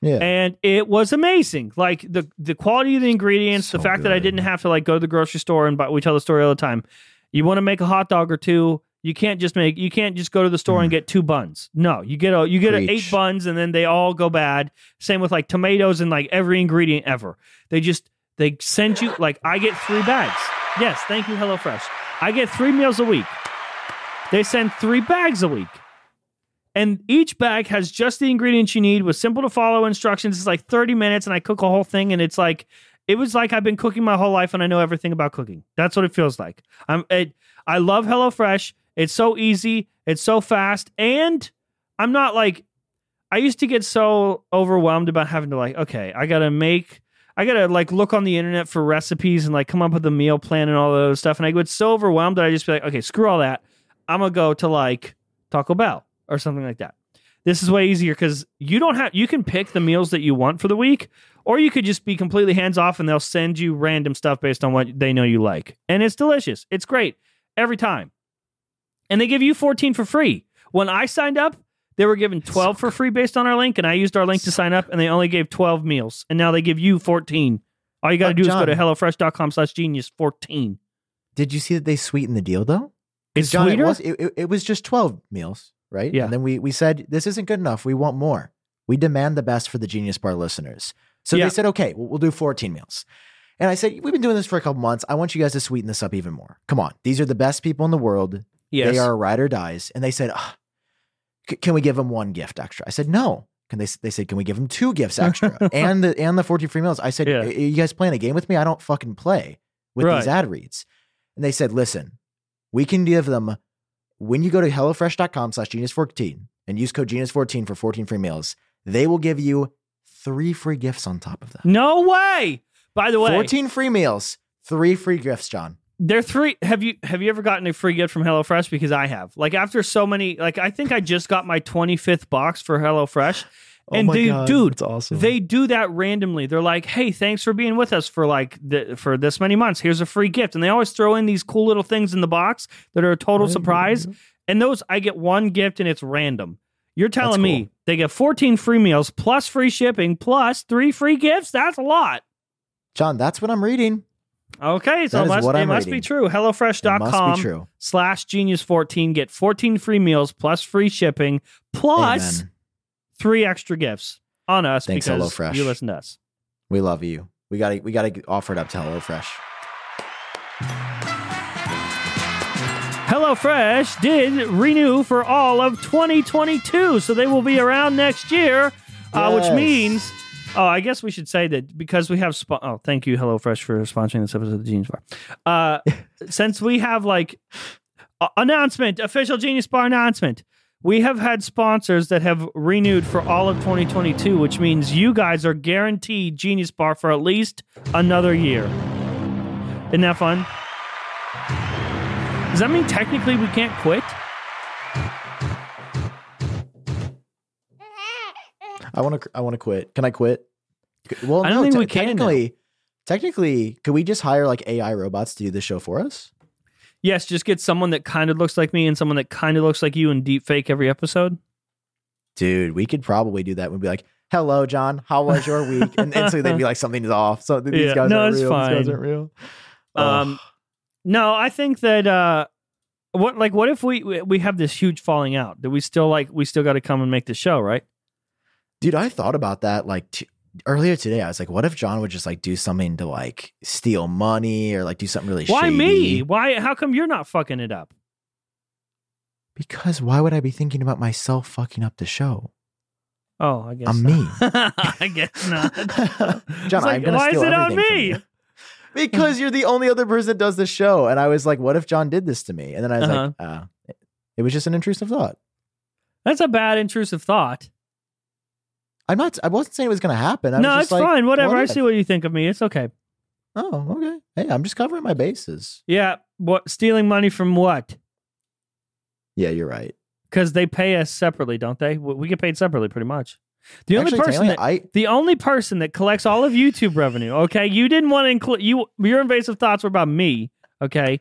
Yeah. and it was amazing. Like the the quality of the ingredients, So the fact that I didn't have to like go to the grocery store and buy. We tell the story all the time. You want to make a hot dog or two. You can't just make. You can't just go to the store and Mm. get two buns. No, you get a you get a eight buns and then they all go bad. Same with like tomatoes and like every ingredient ever. They just they send you like I get three bags. Yes, thank you, HelloFresh. I get three meals a week. They send three bags a week. And each bag has just the ingredients you need with simple to follow instructions. It's like 30 minutes and I cook a whole thing and it's like it was like I've been cooking my whole life and I know everything about cooking. That's what it feels like. I'm it, I love HelloFresh. It's so easy, it's so fast and I'm not like I used to get so overwhelmed about having to like, okay, I gotta make, I gotta like look on the internet for recipes and like come up with a meal plan and all those stuff. And I get so overwhelmed that I just be like, okay, screw all that. I'm gonna go to like Taco Bell or something like that. This is way easier because you don't have you can pick the meals that you want for the week, or you could just be completely hands off and they'll send you random stuff based on what they know you like. And it's delicious. It's great every time. And they give you 14 for free. When I signed up, they were giving 12 for free based on our link, and I used our link to sign up, and they only gave 12 meals. And now they give you 14. All you got to do is go to Jon. HelloFresh.com slash genius 14. Did you see that they sweetened the deal though? It's Jon, sweeter? It was, it, it- it was just 12 meals, right? Yeah. And then we, we said, this isn't good enough. We want more. We demand the best for the Genius Bar listeners. So Yeah. they said, okay, we'll, we'll do 14 meals. And I said, we've been doing this for a couple months. I want you guys to sweeten this up even more. Come on. These are the best people in the world. Yes. They are ride or dies. And they said, "Ah, c- can we give them one gift extra? I said, no. Can they, they said, can we give them two gifts extra and the, and the 14 free meals? I said, Yeah. "Are you guys playing a game with me? I don't fucking play with Right. these ad reads. And they said, listen, we can give them when you go to HelloFresh.com slash Genius14 and use code Genius14 for 14 free meals, they will give you three free gifts on top of that. No way. By the way, 14 free meals, three free gifts, Jon. They're three. Have you have you ever gotten a free gift from HelloFresh? Because I have. Like after so many, like I think I just got my 25th box for HelloFresh. And they, dude, that's awesome. They do that randomly. They're like, "Hey, thanks for being with us for like the, for this many months. Here's a free gift." And they always throw in these cool little things in the box that are a total surprise. And those I get one gift and it's random. You're telling me cool. they get 14 free meals plus free shipping plus three free gifts? That's a lot. Jon, that's what I'm reading. Okay, so it must, it must be true. HelloFresh.com slash genius 14 get 14 free meals plus free shipping plus Amen. three extra gifts on us Thanks, because HelloFresh. you listen to us We love you. We gotta we gotta offer it up to HelloFresh. HelloFresh did renew for all of 2022 so they will be around next year uh, which means oh I guess we should say that because we have spo- oh thank you HelloFresh for sponsoring this episode of the Genius Bar. Uh, since we have like a- announcement official Genius Bar announcement we have had sponsors that have renewed for all of 2022 which means you guys are guaranteed Genius Bar for at least another year. Isn't that fun? Does that mean technically we can't quit? I want to I want to quit. Can I quit? Well, I don't no, think te- we can now. Technically, technically, could we just hire like AI robots to do the show for us? Yes, just get someone that kind of looks like me and someone that kind of looks like you and deep fake every episode. Dude, we could probably do that. We'd be like, "Hello, Jon. How was your week?" And, and so they'd be like, "Something is off. So these Yeah. guys No, aren't it's real. These guys aren't real." Um, no, I think that uh, what like what if we we- have this huge falling out? That we still like we still got to come and make the show, right? Dude, I thought about that like t- earlier today. I was like, "What if Jon would just like do something to like steal money or like do something really Why shady?" me? Why? How come you're not fucking it up? Because why would I be thinking about myself fucking up the show? Oh, I guess I'm me. I guess not. Jon, like, I'm gonna why is it on me? you. because you're the only other person that does this show. And I was like, what if Jon did this to me? And then I was like, uh, it was just an intrusive thought. That's a bad intrusive thought. I'm not, I wasn't saying it was going to happen. I no, was it's like, fine. Whatever. what I see what you think of me. It's okay. Oh, okay. Hey, I'm just covering my bases. Yeah. What stealing money from what? Yeah, you're right. Because they pay us separately, don't they? We we get paid separately, pretty much. The only Actually, person that I, the only person that collects all of YouTube revenue. Okay, you didn't want to include you. Your invasive thoughts were about me. Okay,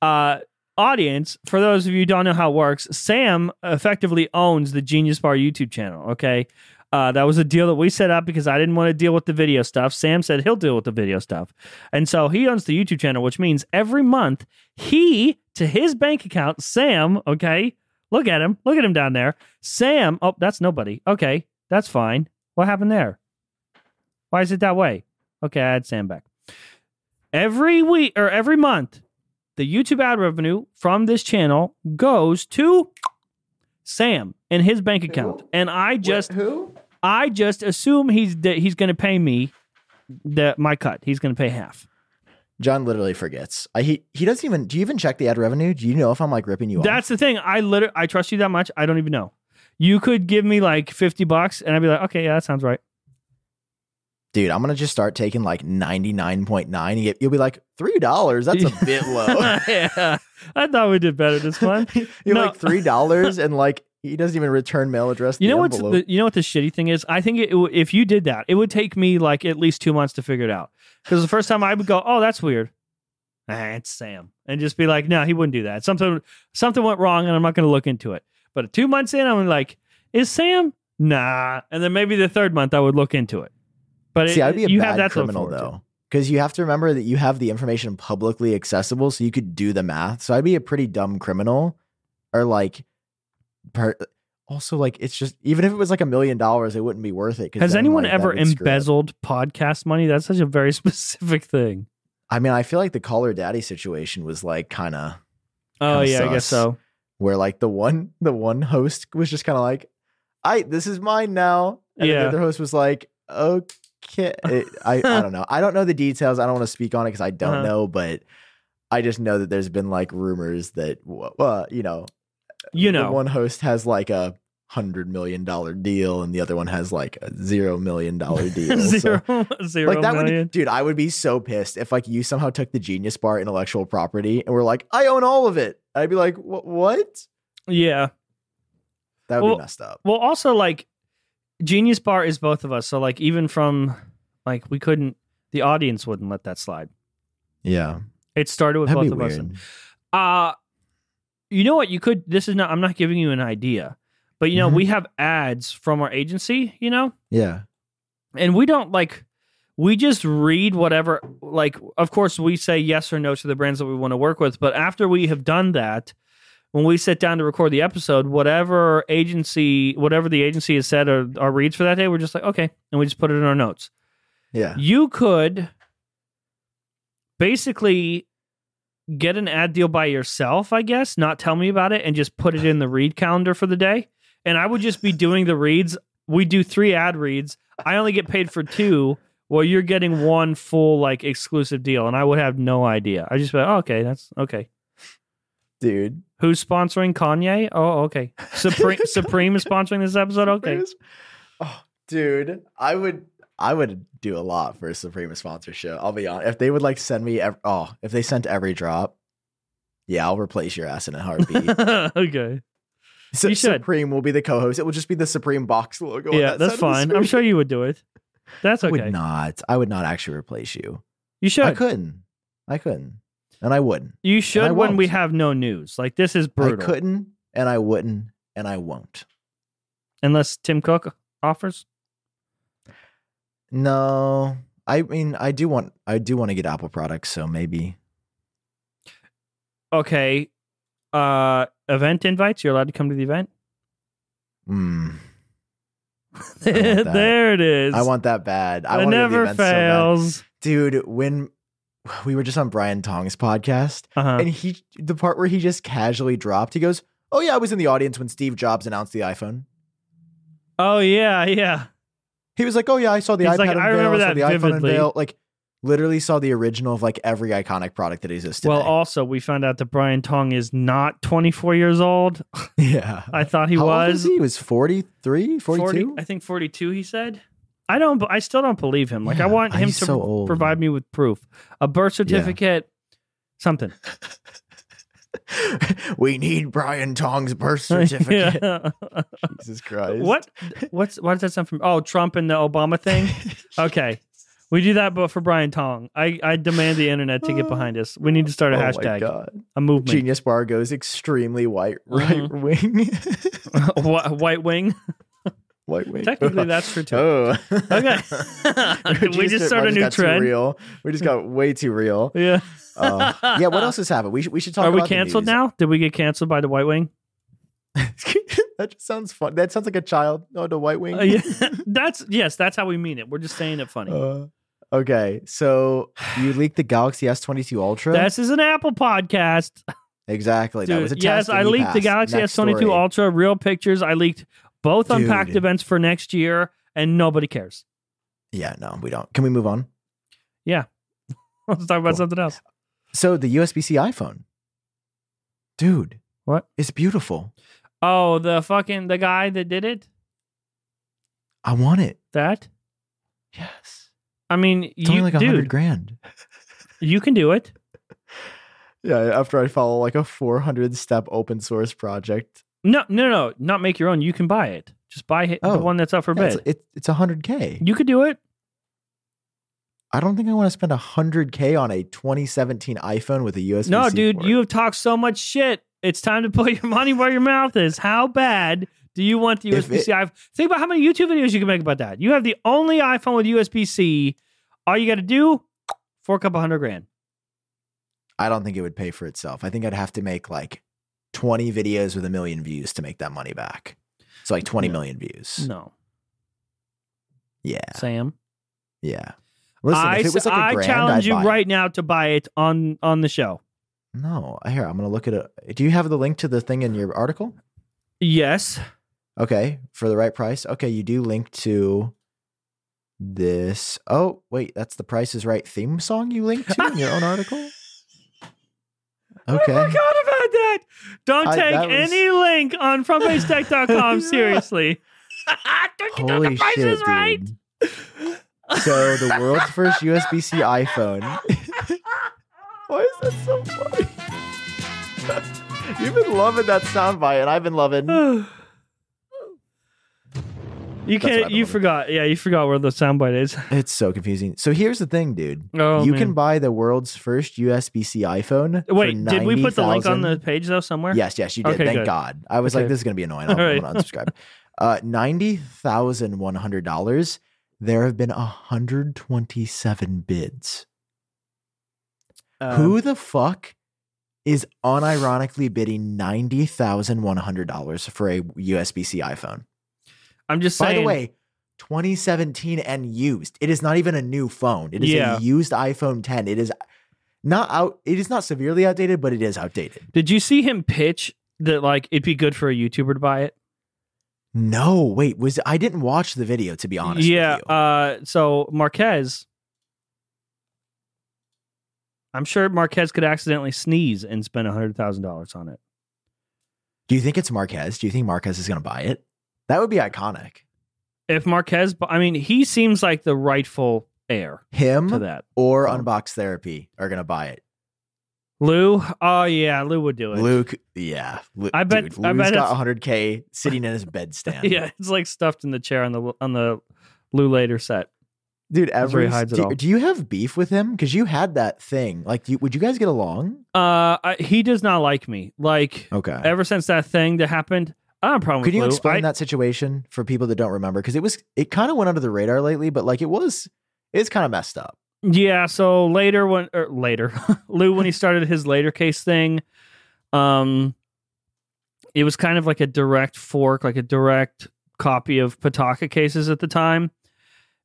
uh, audience. For those of you who don't know how it works, Sam effectively owns the Genius Bar YouTube channel. Okay. Uh, that was a deal that we set up because I didn't want to deal with the video stuff. Sam said he'll deal with the video stuff. And so he owns the YouTube channel, which means every month he, to his bank account, Sam, okay, look at him, look at him down there. Sam, oh, that's nobody. Okay, that's fine. What happened there? Why is it that way? Okay, I had Sam back. Every week or every month, the YouTube ad revenue from this channel goes to Sam in his bank account. And I just who? I just assume he's that he's going to pay me the my cut. He's going to pay half. Jon literally forgets. I, he, he doesn't even, do you even check the ad revenue? Do you know if I'm like ripping you off? That's the thing. I literally I trust you that much. I don't even know. you could give me like 50 bucks and I'd be like, okay, yeah, that sounds right. Dude, I'm gonna just start taking like 99.9. You- You'll be like, three dollars. That's a bit low. yeah. I thought we did better this month. You're No. like three dollars, and like he doesn't even return mail address. You know what's the, you know what the shitty thing is? I think it, it, if you did that, it would take me like at least two months to figure it out. Because the first time I would go, "Oh, that's weird," ah, it's Sam, and just be like, "No, he wouldn't do that. Something something went wrong, and I'm not going to look into it." But two months in, I'm like, "Is Sam?" Nah, and then maybe the third month I would look into it. But See, it, I'd be a you bad have that criminal though, because you have to remember that you have the information publicly accessible, so you could do the math. So I'd be a pretty dumb criminal, or like, per, also like it's just even if it was like a million dollars, it wouldn't be worth it. Has then, anyone like, ever would screw up. embezzled podcast money? That's such a very specific thing. I mean, I feel like the Call Her Daddy situation was like kind of Oh yeah, I guess so. where like the one the one host was just kind of like, "I this is mine now," and Yeah. the other host was like, "Okay." It- I I don't know. I don't know the details. I don't want to speak on it because I don't Uh-huh. know, but I just know that there's been like rumors that uh, you know You know, one host has like a hundred million dollar deal and the other one has like a zero million dollar deal. So- zero, zero like that million. would dude, I would be so pissed if like you somehow took the genius bar intellectual property and were like, I own all of it. I'd be like, what? yeah. That would Well, be messed up. Well, also like Genius Bar is both of us, so like even from like we couldn't, the audience wouldn't let that slide. Yeah. It started with That'd both of us. weird. Uh you know what? You could. This is not. I'm not giving you an idea, but you know Mhm. we have ads from our agency. You know, Yeah. and we don't like. We just read whatever. Like, of course, we say yes or no to the brands that we want to work with, but after we have done that. When we sit down to record the episode, whatever agency, whatever the agency has said or, or reads for that day, we're just like, okay, and we just put it in our notes. Yeah. you could basically get an ad deal by yourself, I guess, not tell me about it, and just put it in the read calendar for the day. And I would just be doing the reads. We do three ad reads. I only get paid for two. Well, you're getting one full like exclusive deal, and I would have no idea. I just be like, oh, okay, that's okay. Dude. Who's sponsoring Kanye? Oh, okay. Supreme Supreme is sponsoring this episode. Okay. Oh, dude, I would I would do a lot for a Supreme sponsorship. I'll be honest. If they would like send me ev- oh, if they sent every drop, yeah, I'll replace your ass in a heartbeat. okay. So You should. Supreme will be the co-host. It will just be the Supreme box logo. Yeah, that that's side of the fine. I'm sure you would do it. That's I okay. would not. I would not actually replace you. You should. I couldn't. I couldn't. And I wouldn't. You should I when we have no news. Like this is brutal. I couldn't and I wouldn't and I won't. Unless Tim Cook offers. No. I mean, I do want I do want to get Apple products, so maybe. Okay. Uh event invites. You're allowed to come to the event. Mm, that. there it is. I want that bad. I it want to to the never event so bad. fails. Dude, when we were just on Brian Tong's podcast uh-huh. and he the part where he just casually dropped, he goes, "Oh yeah, I was in the audience when Steve Jobs announced the iPhone." Oh yeah, yeah. He was like, "Oh yeah, I saw the He's iPad like, unveil, I remember saw that the iPhone vividly. unveil." Like literally saw the original of like every iconic product that exists Well, also we found out that Brian Tong is not 24 years old. yeah. I thought he How old was. is he? He was 43, 42? 40 I think 42 he said. I don't I still don't believe him. Like I Yeah, want him he's to so old. provide me with proof. A birth certificate, something. we need Brian Tong's birth certificate. Yeah. Jesus Christ. what what's what does that sound from? Oh, Trump and the Obama thing? Okay. We do that but for Brian Tong. I, I demand the internet to get behind us. We need to start a Oh hashtag, God. a movement. Genius Bar goes extremely white right Mhm. wing. White wing. White wing. Technically that's for too. Oh. Okay. we just started a new trend. Real. We just got way too real. Yeah. Uh, yeah. What else has happened? We should we should talk. Are we canceled now? Did we get canceled by the White Wing? that just sounds fun. That sounds like a child. Oh, the white wing. Uh, yeah. that's yes, that's how we mean it. We're just saying it funny. Uh, okay, so you leaked the Galaxy S22 Ultra. this is an Apple podcast. exactly. that was a yes, test and I leaked the. Galaxy Next S22 story. Ultra, real pictures. I leaked both Dude. unpacked events for next year, and nobody cares. Yeah, no, we don't. Can we move on? Yeah. Let's talk about Cool. something else. So the USB-C iPhone, dude, What? It's beautiful. Oh, the fucking the guy that did it. I want it. That. Yes. I mean, It's you, only like a hundred dude, grand. you can do it. Yeah, after I follow like a 400 step open source project. No, no, no, not make your own. You can buy it. Just buy it, the Oh. one that's up for Yeah, it's, bid. it, it's 100K. You could do it. I don't think I want to spend 100K on a 2017 iPhone with a USB. C. No, dude, port. you have talked so much shit. It's time to put your money where your mouth is. How bad do you want the USB C? Think about how many YouTube videos you can make about that. You have the only iPhone with USB C. All you got to do, fork up a hundred grand. I don't think it would pay for itself. I think I'd have to make like 20 videos with a million views to make that money back. So like 20 No. million views. No, Yeah. Sam. Yeah. Listen, I, if it was like a I grand, challenge I'd you buy it. right now to buy it on on the show. No, here I'm gonna look at it. Do you have the link to the thing in your article? Yes. Okay, for the right price. Okay, you do link to this. Oh, wait, that's the Price is Right theme song you linked to in your own article. I Okay, forgot about that. Don't I- take that was- any link on frontpagetech.com seriously. Don't holy Price shit, is Right. dude. So the world's first USB-C iPhone. Why is that so funny? You've been loving that soundbite, and I've been loving. You can't. You forgot. Yeah, you forgot where the soundbite is. It's so confusing. So here's the thing, dude. Oh, you man. can buy the world's first USB-C iPhone. for Wait, did we put the link on the page though somewhere? Yes, yes, you did. Okay, Thank good. God. I was Okay. like, this is gonna be annoying. I'm, I'm gonna unsubscribe. uh, ninety thousand one hundred dollars. There have been hundred twenty-seven bids. Um, Who the fuck is unironically bidding ninety thousand one hundred dollars for a USB-C iPhone? I'm just By the way, 2017 and used. It is not even a new phone. It is Yeah. a used iPhone 10. It is not out. It is not severely outdated, but it is outdated. did you see him pitch that like it'd be good for a YouTuber to buy it? No, wait. Was I didn't watch the video to be honest. yeah. with you. Uh, so Marques, I'm sure Marques could accidentally sneeze and spend hundred thousand dollars on it. Do you think it's Marques? Do you think Marques is going to buy it? That would be iconic. If Marques, I mean, he seems like the rightful heir Him to that. or Um, Unbox Therapy are going to buy it. Lew, oh yeah, Lew would do it. Luke, yeah. I bet- Dude, I bet got it's- 100K sitting in his bedstand. Yeah, it's like stuffed in the chair on the on the Lew Later set. Dude, every he hides it do, all. do you have beef with him? Because you had that thing. Like, you, would you guys get along? Uh, I, he does not like me. Like Okay. ever since that thing that happened, I don't have a problem Could you Lew. explain I- that situation for people that don't remember? Because it was it kind of went under the radar lately, but like it was it's kind of messed up. Yeah, so later when or later, Lew when he started his later case thing, um it was kind of like a direct fork, like a direct copy of Pataka cases at the time.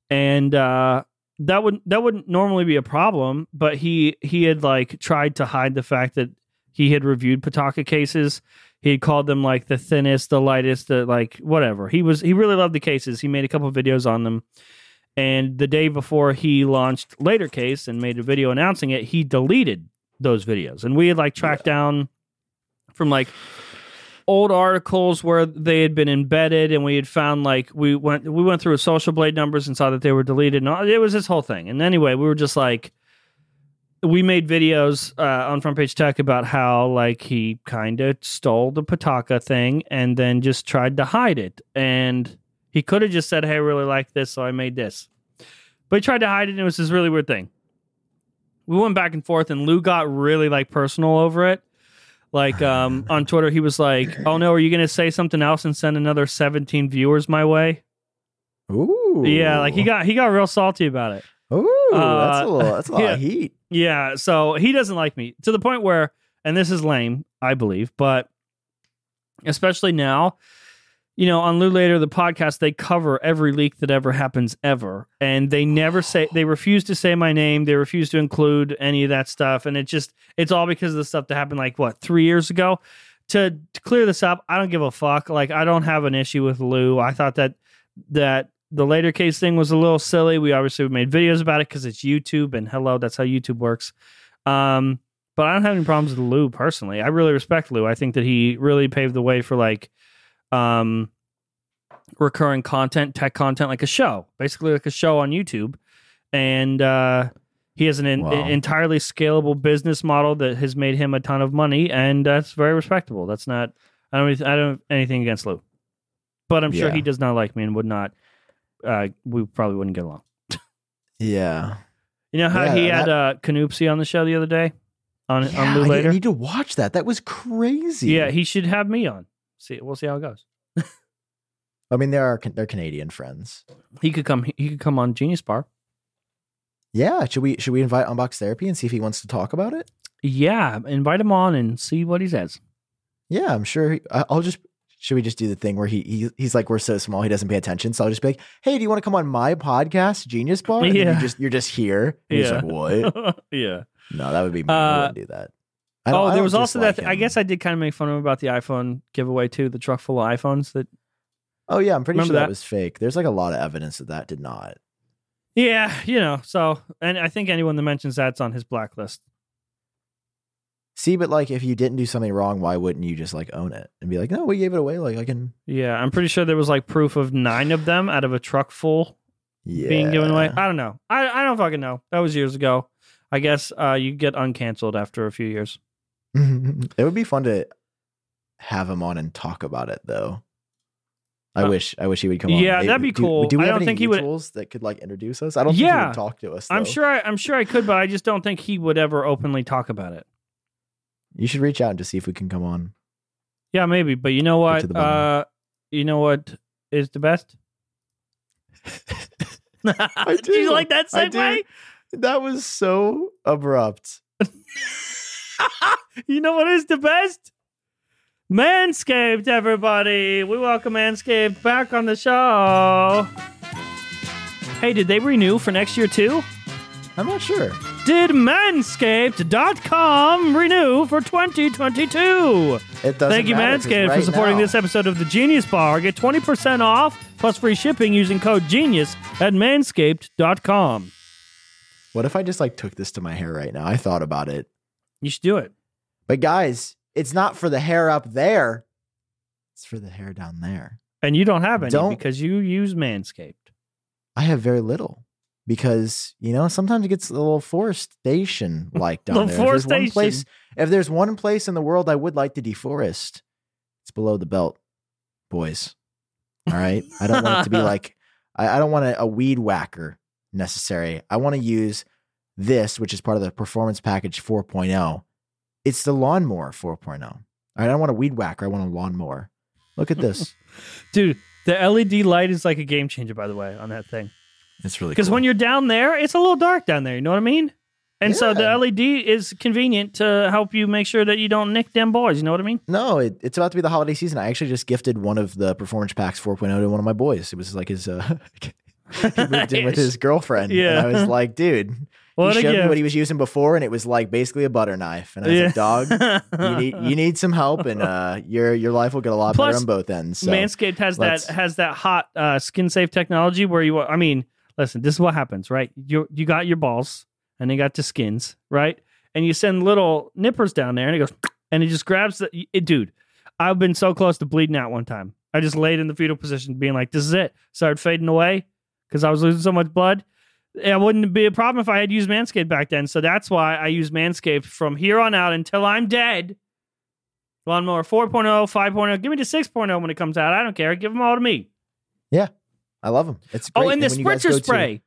And uh that would that wouldn't normally be a problem, but he he had like tried to hide the fact that he had reviewed Pataka cases. He had called them like the thinnest, the lightest, the like whatever. He was he really loved the cases. He made a couple videos on them. And the day before he launched Later Case and made a video announcing it, he deleted those videos. And we had like tracked down from like old articles where they had been embedded and we had found like we went we went through social blade numbers and saw that they were deleted and all, it was this whole thing. And anyway, we were just like we made videos uh, on front page tech about how like he kind of stole the pataka thing and then just tried to hide it. And he could have just said hey i really like this so i made this. But he tried to hide it and it was this really weird thing. We went back and forth and lew got really like personal over it. Like um on twitter he was like oh no are you gonna say something else and send another 17 viewers my way? Ooh. yeah like he got he got real salty about it Ooh, that's Uh, a little that's a lot yeah. of heat. Yeah, so he doesn't like me to the point where, and this is lame, I believe, but especially now, you know, on Lew Later, the podcast, they cover every leak that ever happens ever. And they never say, they refuse to say my name. They refuse to include any of that stuff. And it just, it's all because of the stuff that happened like, what, three years ago? To, to clear this up, I don't give a fuck. Like, I don't have an issue with Lew. I thought that, that, the later case thing was a little silly. We obviously made videos about it because it's YouTube, and hello, that's how YouTube works. Um, But I don't have any problems with Lew personally. I really respect Lew. I think that he really paved the way for like um recurring content, tech content, like a show, basically like a show on YouTube. And uh he has an en- Wow. entirely scalable business model that has made him a ton of money, and that's very respectable. That's not I don't I don't have anything against Lew, but I'm sure Yeah. he does not like me and would not. Uh, we probably wouldn't get along. Yeah. You know how Yeah, he had that- uh, Canoopsy on the show the other day on yeah on Lew Later. I need to watch that. That was crazy. Yeah, he should have me on. See, we'll see how it goes. I mean, they are they're Canadian friends. He could come. He could come on Genius Bar. Yeah. Should we should we invite Unbox Therapy and see if he wants to talk about it? Yeah, invite him on and see what he says. Yeah, I'm sure. He, I'll just. Should we just do the thing where he, he he's like we're so small he doesn't pay attention? So I'll just be like, hey, do you want to come on my podcast, Genius Bar? And Yeah. you just you're just here. And He's Yeah. like, what? yeah. No, that would be me. I Uh, wouldn't do that. I don't- Oh, there was also that. Th- I guess I did kind of make fun of him about the iPhone giveaway too. The truck full of iPhones. That. Oh yeah, I'm pretty Remember sure that? that? was fake. There's like a lot of evidence that that did not. Yeah, you know. So, and I think anyone that mentions that's on his blacklist. See, but like if you didn't do something wrong, why wouldn't you just like own it and be like, no, we gave it away. Like I can. Yeah, I'm pretty sure there was like proof of nine of them out of a truck full Yeah. being given away. I don't know. I I don't fucking know. That was years ago. I guess uh, you get uncanceled after a few years. it would be fun to have him on and talk about it, though. I Uh, wish I wish he would come on. yeah, Maybe- that'd be do- cool. Do, we I have don't any think he would- that could like introduce us? I don't think he Yeah. would talk to us. I'm sure. I, I'm sure I could, but I just don't think he would ever openly talk about it. You should reach out and just see if we can come on. Yeah, maybe. But you know what? Uh, you know what is the best? Did you do. like that segue? That was so abrupt. you know what is the best? Manscaped, everybody. We welcome Manscaped back on the show. Hey, did they renew for next year too? I'm not sure. Did Manscaped.com renew for 2022? It doesn't. Thank you, matter, Manscaped, for supporting now- this episode of the Genius Bar. Get 20% off plus free shipping using code GENIUS at manscaped.com. What if I just like took this to my hair right now? I thought about it. You should do it. But guys, it's not for the hair up there. It's for the hair down there. And you don't have any Don't- because you use Manscaped. I have very little because you know sometimes it gets a little forestation like down there. If there's one place, if there's one place in the world I would like to deforest, it's below the belt, boys. All right, I don't want it to be like I, I don't want a, a weed whacker necessary. I want to use this, which is part of the performance package 4.0. It's the lawnmower 4.0. All right, I don't want a weed whacker. I want a lawnmower. Look at this. Dude, the LED light is like a game changer, by the way, on that thing. It's really Because cool. when you're down there, it's a little dark down there. You know what I mean? And so the LED is convenient to help you make sure that you don't nick them boys. You know what I mean? No, it, it's about to be the holiday season. I actually just gifted one of the Performance Packs 4.0 to one of my boys. It was like his, uh, he moved in with his girlfriend. Yeah. And I was like, dude, What he showed me what he was using before, and it was like basically a butter knife. And I was like, dog, you need you need some help, and uh, your your life will get a lot Plus, better on both ends. So Manscaped has that has that hot uh, skin safe technology where you. I mean, listen, this is what happens, right? You you got your balls and they got the skins, right? And you send little nippers down there, and it goes, and it just grabs the it, dude. I've been so close to bleeding out one time. I just laid in the fetal position, being like, "This is it." Started fading away because I was losing so much blood. It wouldn't be a problem if I had used Manscaped back then. So that's why I use Manscaped from here on out until I'm dead. Lawnmower 4.0, 5.0. Give me the 6.0 when it comes out. I don't care. Give them all to me. I love them. It's oh, great. Oh, and the when you guys spritzer to- spray.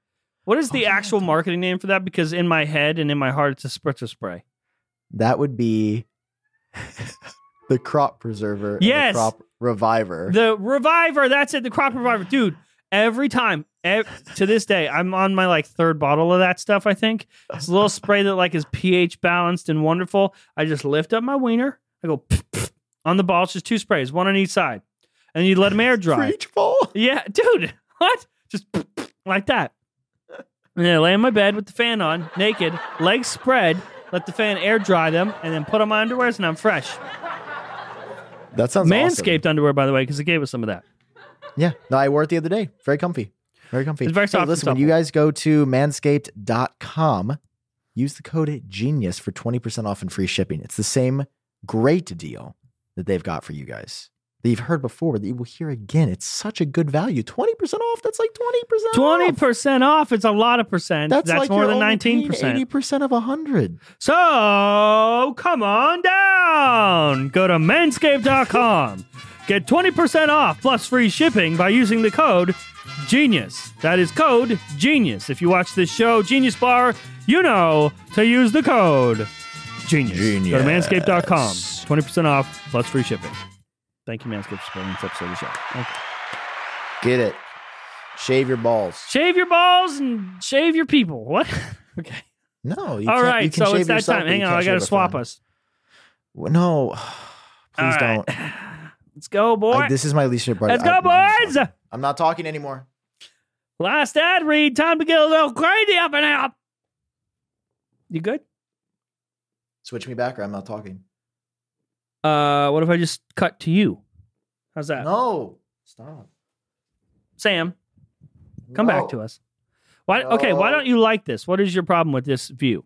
What is Oh, the yeah, actual marketing name for that? Because in my head and in my heart, it's a spritzer spray. that would be the crop preserver. Yes. the crop reviver. The Reviver. That's it. The Crop Reviver. Dude, every time, ev- to this day, I'm on my like third bottle of that stuff, I think. It's a little spray that like is pH balanced and wonderful. I just lift up my wiener. I go on the ball. It's just two sprays, one on each side. And you let them air For dry. each bowl. Yeah, dude. What? Just like that. And then I lay in my bed with the fan on, naked, legs spread, let the fan air dry them, and then put on my underwears, and I'm fresh. That sounds awesome. Manscaped underwear, by the way, because it gave us some of that. Yeah. No, I wore it the other day. Very comfy. Very comfy. It's very soft and listen, when you guys go to manscaped.com, use the code GENIUS for 20% off and free shipping. It's the same great deal that they've got for you guys that you've heard before that you will hear again. It's such a good value. 20% off. That's like 20% 20% off. It's a lot of percent. That's, That's, like more than 19%. 80% of 100. So come on down. Go to manscaped.com. Get 20% off plus free shipping by using the code GENIUS. That is code GENIUS. If you watch this show, Genius Bar, you know to use the code GENIUS. Go to Genius. manscaped.com. 20% off plus free shipping. Thank you, Manscaped, for supporting this episode of the show. Get it. Shave your balls. Shave your balls and shave your people. What? okay. No, you All can't- right. you can So shave it's that time. Hang on. I got to swap friend. us. No, please don't. Let's go, boy. This is my least favorite part. Let's I- go, boys. I'm not talking anymore. Last ad read. Time to get a little crazy up and out. You good? Switch me back or I'm not talking. Uh, what if I just cut to you? How's that? No. Stop. Sam, come back to us. Why? Okay, why No. don't you like this? What is your problem with this view?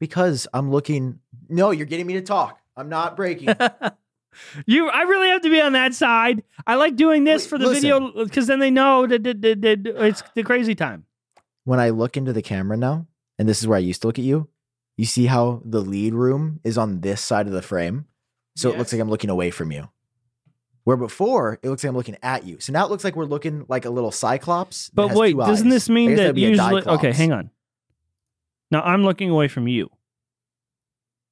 Because I'm looking. No, you're getting me to talk. I'm not breaking. you, I really have to be on that side. I like doing this Wait, for the listen. video because then they know that, that, that, that it's the crazy time. when I look into the camera now, and this is where I used to look at you, you see how the lead room is on this side of the frame. So it looks like I'm looking away from you. Where before it looks like I'm looking at you. So now it looks like we're looking like a little cyclops. But wait, doesn't eyes. this mean that usually? Okay, hang on. Now I'm looking away from you.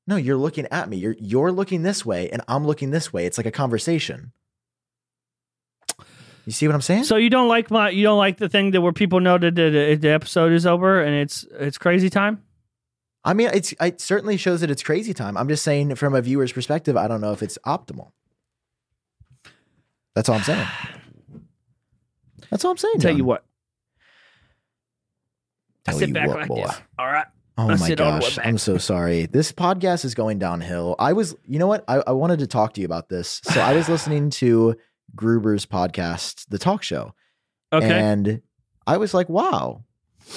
No, you're looking at me. You're you're looking this way, and I'm looking this way. It's like a conversation. You see what I'm saying? So you don't like my you don't like the thing that where people know that the, the episode is over and it's it's crazy time. I mean, it's it certainly shows that it's crazy time. I'm just saying from a viewer's perspective, I don't know if it's optimal. That's all I'm saying. That's all I'm saying. Tell you Jon. what, I Tell sit you back what, like boy. this. All right. Oh I my sit all the way gosh. I'm so sorry. This podcast is going downhill. I was, you know what? I, I wanted to talk to you about this. So I was listening to Gruber's podcast, The Talk Show, Okay. and I was like, wow.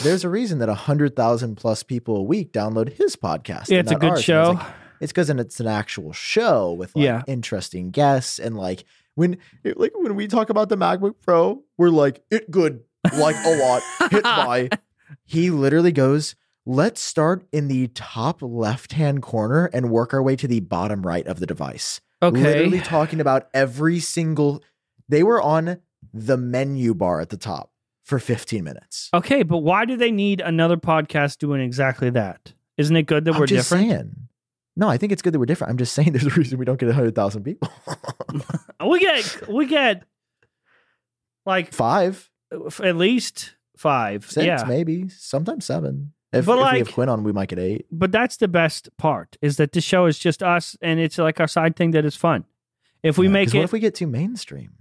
There's a reason that a hundred thousand plus people a week download his podcast. yeah, it's a good ours. And I was show. like, it's because it's an actual show with like Yeah. interesting guests and like when like when we talk about the MacBook Pro, we're like it good like a lot hit by. He literally goes, "Let's start in the top left hand corner and work our way to the bottom right of the device." okay. Literally talking about every single. They were on the menu bar at the top for 15 minutes. Okay, but why do they need another podcast doing exactly that? Isn't it good that I'm we're just different? saying. No, I think it's good that we're different. I'm just saying there's a reason we don't get 100,000 people. We get we get like Five, at least five. six, yeah. maybe, sometimes seven. If, But if we have Quinn on, we might get eight. But that's the best part is that this show is just us and it's like our side thing that is fun. If we Yeah, make it, What if we get too mainstream?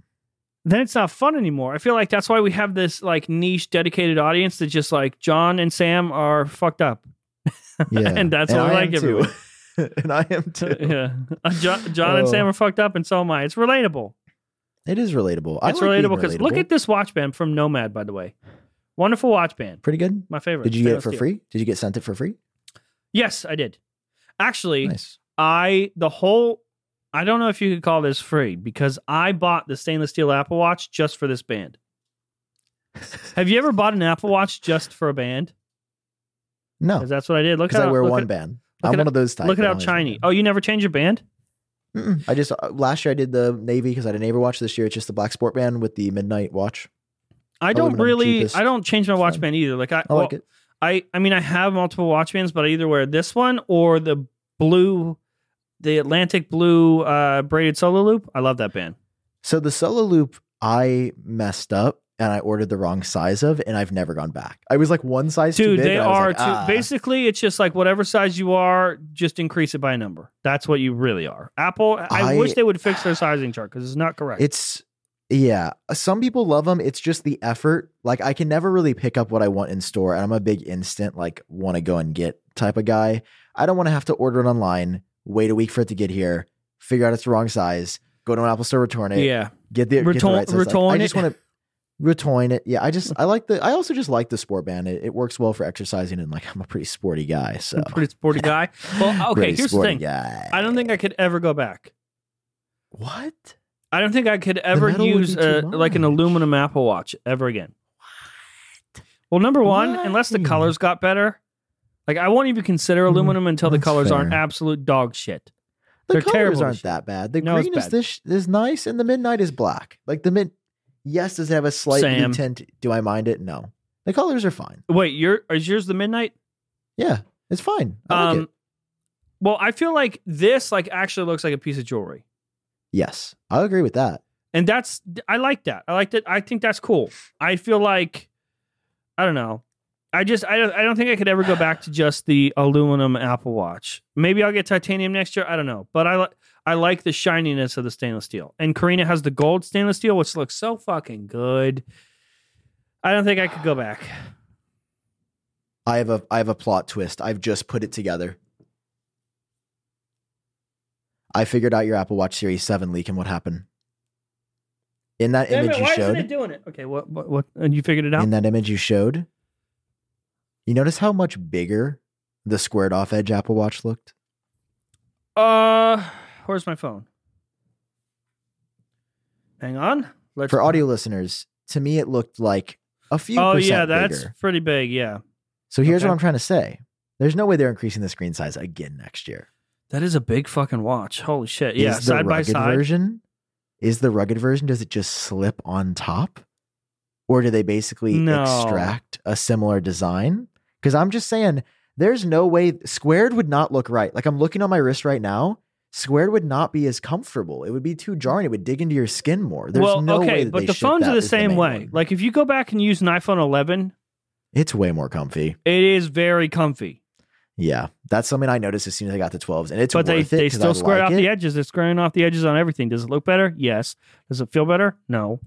Then it's not fun anymore. I feel like that's why we have this like niche dedicated audience that just like Jon and Sam are fucked up. Yeah. And that's what we I like too. and I am too. yeah. Uh, Jon, Jon and Oh. Sam are fucked up and so am I. It's relatable. It is relatable. I It's like relatable because look at this watch band from Nomad, by the way. Wonderful watch band. pretty good. My favorite. Did you get it for steel. free? Did you get sent it for free? Yes, I did. Actually, Nice. I the whole I don't know if you could call this free because I bought the stainless steel Apple Watch just for this band. Have you ever bought an Apple Watch just for a band? No, Because that's what I did. Look because at I wear look one at, band. I'm at one of those types. Look at how only has one shiny. Oh, you never change your band? Mm-mm. I just uh, last year I did the navy because I did navy watch. This year it's just the black sport band with the midnight watch. I don't Aluminum, really. cheapest. I don't change my watch band either. Like I, I well, like it. I, I mean, I have multiple watch bands, but I either wear this one or the blue, the Atlantic blue uh, braided solo loop. I love that band. So the solo loop I messed up and I ordered the wrong size of, and I've never gone back. I was like one size too Dude, big. they and I was are like, too. ah. Basically, it's just like whatever size you are, just increase it by a number. That's what you really are. Apple. I, I- wish they would fix their sizing chart because it's not correct. It's yeah. Some people love them. It's just the effort. Like I can never really pick up what I want in store, and I'm a big instant like want to go and get type of guy. I don't want to have to order it online, wait a week for it to get here, figure out it's the wrong size, go to an Apple store, return it, yeah. get the, get the Return- right size. Like, return I just want to. We're it. Yeah, I just I like the I also just like the sport band. It, it works well for exercising and like I'm a pretty sporty guy. So Pretty sporty guy. Well, okay, here's the thing. Guy. I don't think I could ever go back. what? I don't think I could ever use a, like an aluminum Apple Watch ever again. Well, number one, unless the colors got better, like I won't even consider Mm, aluminum until the that's colors aren't fair. absolute dog shit. The They're colors terrible aren't that bad. The No, it's green is bad. this is nice, and the midnight is black. Like the mid, yes, does it have a slight Sam. tint? Do I mind it? No, the colors are fine. Wait, your is yours the midnight? Yeah, it's fine. I like Um, it. well, I feel like this like actually looks like a piece of jewelry, Yes, I agree with that. and that's I like that. I like that. I think that's cool. I feel like I don't know. I just I don't, I don't think I could ever go back to just the aluminum Apple Watch. Maybe I'll get titanium next year. I don't know, but I like I like the shininess of the stainless steel. And Karina has the gold stainless steel, which looks so fucking good. I don't think I could go back. I have a I have a plot twist. I've just put it together. I figured out your Apple Watch Series 7 leak and what happened. In that Damn image it, you why showed, isn't it doing it? Okay, what what what? And you figured it out? in that image you showed, you notice how much bigger the squared off edge Apple Watch looked? Uh, where's my phone? Hang on. Let's For audio listeners, to me it looked like a few Oh yeah, that's bigger. pretty big. Yeah, So here's okay. what I'm trying to say. There's no way they're increasing the screen size again next year. that is a big fucking watch. Holy shit! Yeah, is the side by side. version is the rugged version does it just slip on top or do they basically No. extract a similar design because i'm just saying there's no way squared would not look right like i'm looking on my wrist right now squared would not be as comfortable it would be too jarring it would dig into your skin more there's well, no way okay, but the phones are the same main way. one. Like if you go back and use an iPhone 11, it's way more comfy it is very comfy. yeah that's something i noticed as soon as i got the 12s and it's but they it they still I square like off it. the edges. They're squaring off the edges on everything. Does it look better? Yes. Does it feel better? No.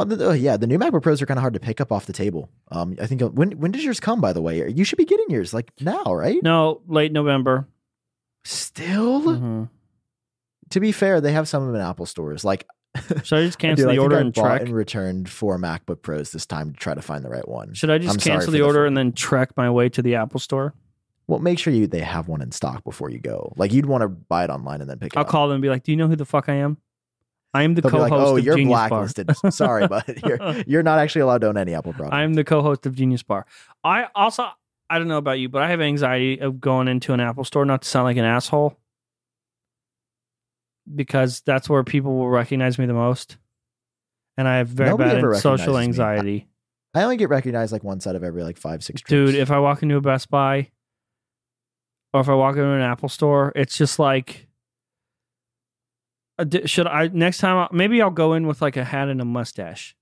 Oh, the, oh, yeah, the new MacBook Pros are kind of hard to pick up off the table. Um, I think when when does yours come? By the way, you should be getting yours like now, right? No, late November. Still, Mhm. to be fair, they have some of them in Apple stores. Like, Should I just cancel the order I and trek? and returned four MacBook Pros this time to try to find the right one. Should I just I'm cancel the the order phone. and then trek my way to the Apple store? Well, make sure you they have one in stock before you go. Like, you'd want to buy it online and then pick it up. I'll up. call them and be like, "Do you know who the fuck I am? I am the They'll co-host like, "Oh, of you're Genius Bar. blacklisted. Sorry, but you're you're not actually allowed to own any Apple product." I'm the co-host of Genius Bar. I also I don't know about you, but I have anxiety of going into an Apple store. Not to sound like an asshole, because that's where people will recognize me the most, and I have very Nobody bad social anxiety. I only get recognized like once out of every like five six. Dude, if I walk into a Best Buy or if I walk into an Apple store, it's just like should I next time I- maybe I'll go in with like a hat and a mustache.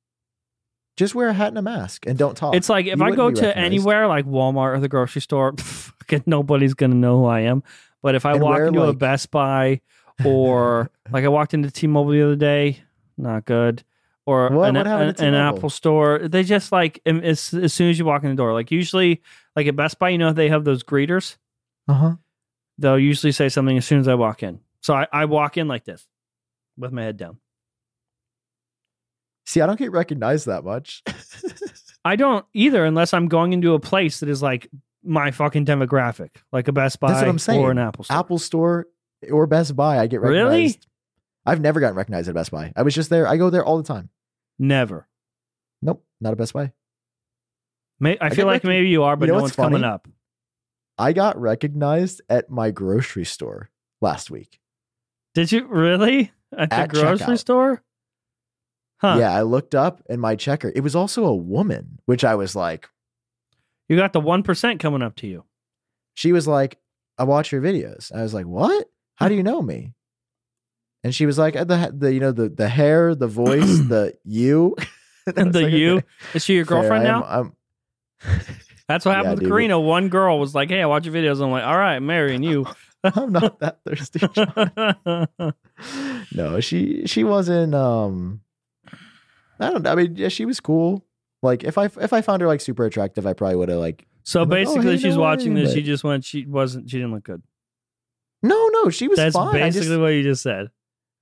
just wear a hat and a mask and don't talk. It's like if You I go to recognized. anywhere like Walmart or the grocery store, fucking nobody's gonna know who I am. But if I And walk wear, into a Best Buy or like I walked into T-Mobile the other day, not good. Or What- an, what an, an? Apple store, they just like as, as soon as you walk in the door, like usually like at Best Buy, you know they have those greeters. uh huh. They'll usually say something as soon as I walk in. So I, I walk in like this, with my head down. See, I don't get recognized that much. I don't either unless I'm going into a place that is like my fucking demographic, like a Best Buy That's what I'm saying. or an Apple store. Apple Store or Best Buy, I get recognized. Really? I've never gotten recognized at Best Buy. I was just there. I go there all the time. Never. Nope, not a Best Buy. May, I, I feel like rec- maybe you are, but You know no one's coming up. I got recognized at my grocery store last week. Did you really at the At grocery checkout. store? Huh? Yeah, I looked up and my checker, it was also a woman, which I was like, You got the one percent coming up to you. she was like, I watch your videos. I was like, what? How do you know me? And she was like, the, the you know, the, the hair, the voice, the you. And the like, you okay, is she your fair. girlfriend am- now? I'm- That's what happened Yeah, with dude. Karina. One girl was like, "Hey, I watch your videos." I'm like, "All right, I'm marrying you." I'm not that thirsty. No, she she wasn't. Um, I don't. know. I mean, yeah, she was cool. Like if I if I found her like super attractive, I probably would have like. so I'm like, oh, basically, hey, she's no watching way, this. but- She just went. She wasn't. She didn't look good. No, no, she was That's fine. Basically just, what you just said.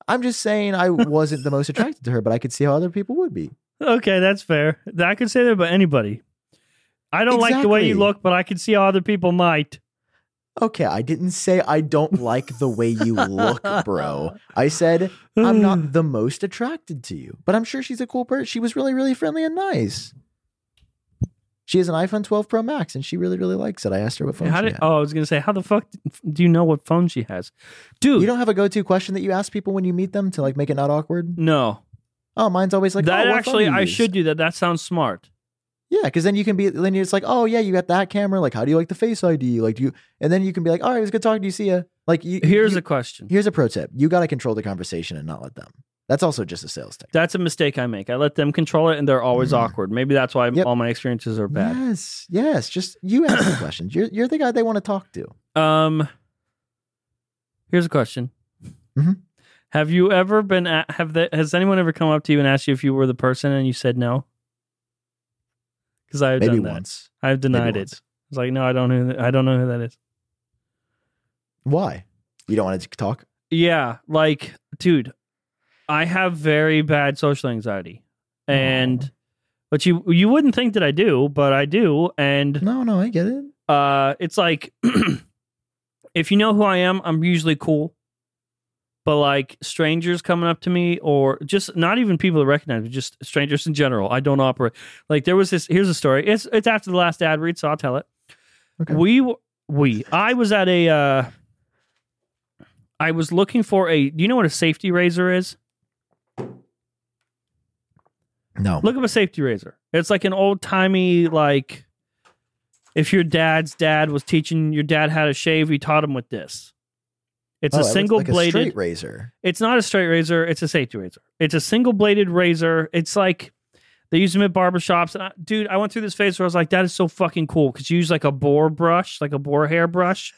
I'm just saying I wasn't the most attracted to her, but I could see how other people would be. Okay, that's fair. I could say that about anybody. I don't like the way you look, but I can see how other people might. Okay, I didn't say I don't like the way you look, bro. I said I'm not the most attracted to you, but I'm sure she's a cool person. She was really, really friendly and nice. She has an iPhone 12 Pro Max, and she really, really likes it. I asked her what phone How she did, had. oh, I was gonna say, how the fuck do you know what phone she has, dude? You don't have a go-to question that you ask people when you meet them to like make it not awkward. no, Oh, mine's always like that oh, actually I use? should do that. That sounds smart. Yeah, because then you can be then it's like, oh yeah, you got that camera. Like, how do you like the Face ID? Like, do you? And then you can be like, all right, it was good talking to you. See ya. Like, you, Here's you- a question. here's a pro tip. You got to control the conversation and not let them. That's also just a sales tactic. That's a mistake I make. I let them control it, and they're always Mhm. awkward. Maybe that's why Yep. all my experiences are bad. Yes, yes. Just you ask the questions. You're you're the guy they want to talk to. Um, here's a question. Mhm. Have you ever been? At, have the, has anyone ever come up to you and asked you if you were the person, and you said no? Because I have Maybe done that. once. I've Maybe denied it. once. It's like no, I don't know. who- I don't know who that is. Why? You don't want to talk? Yeah, like, dude, I have very bad social anxiety, and but you you wouldn't think that I do, but I do, and No, no, I get it. uh, it's like if you know who I am, I'm usually cool. But like strangers coming up to me, or just not even people that recognize me, just strangers in general, I don't operate. Like there was this. Here's a story. It's it's after the last ad read, so I'll tell it. Okay. We we I was at a. Uh, I was looking for a. Do you know what a safety razor is? No. Look up a safety razor. It's like an old timey like. If your dad's dad was teaching your dad how to shave, he taught him with this. It's Oh, a single like a bladed. straight razor. It's not a straight razor. It's a safety razor. It's a single bladed razor. It's like they use them at barbershops. And I, dude, I went through this phase where I was like, that is so fucking cool because you use like a boar brush, like a boar hair brush,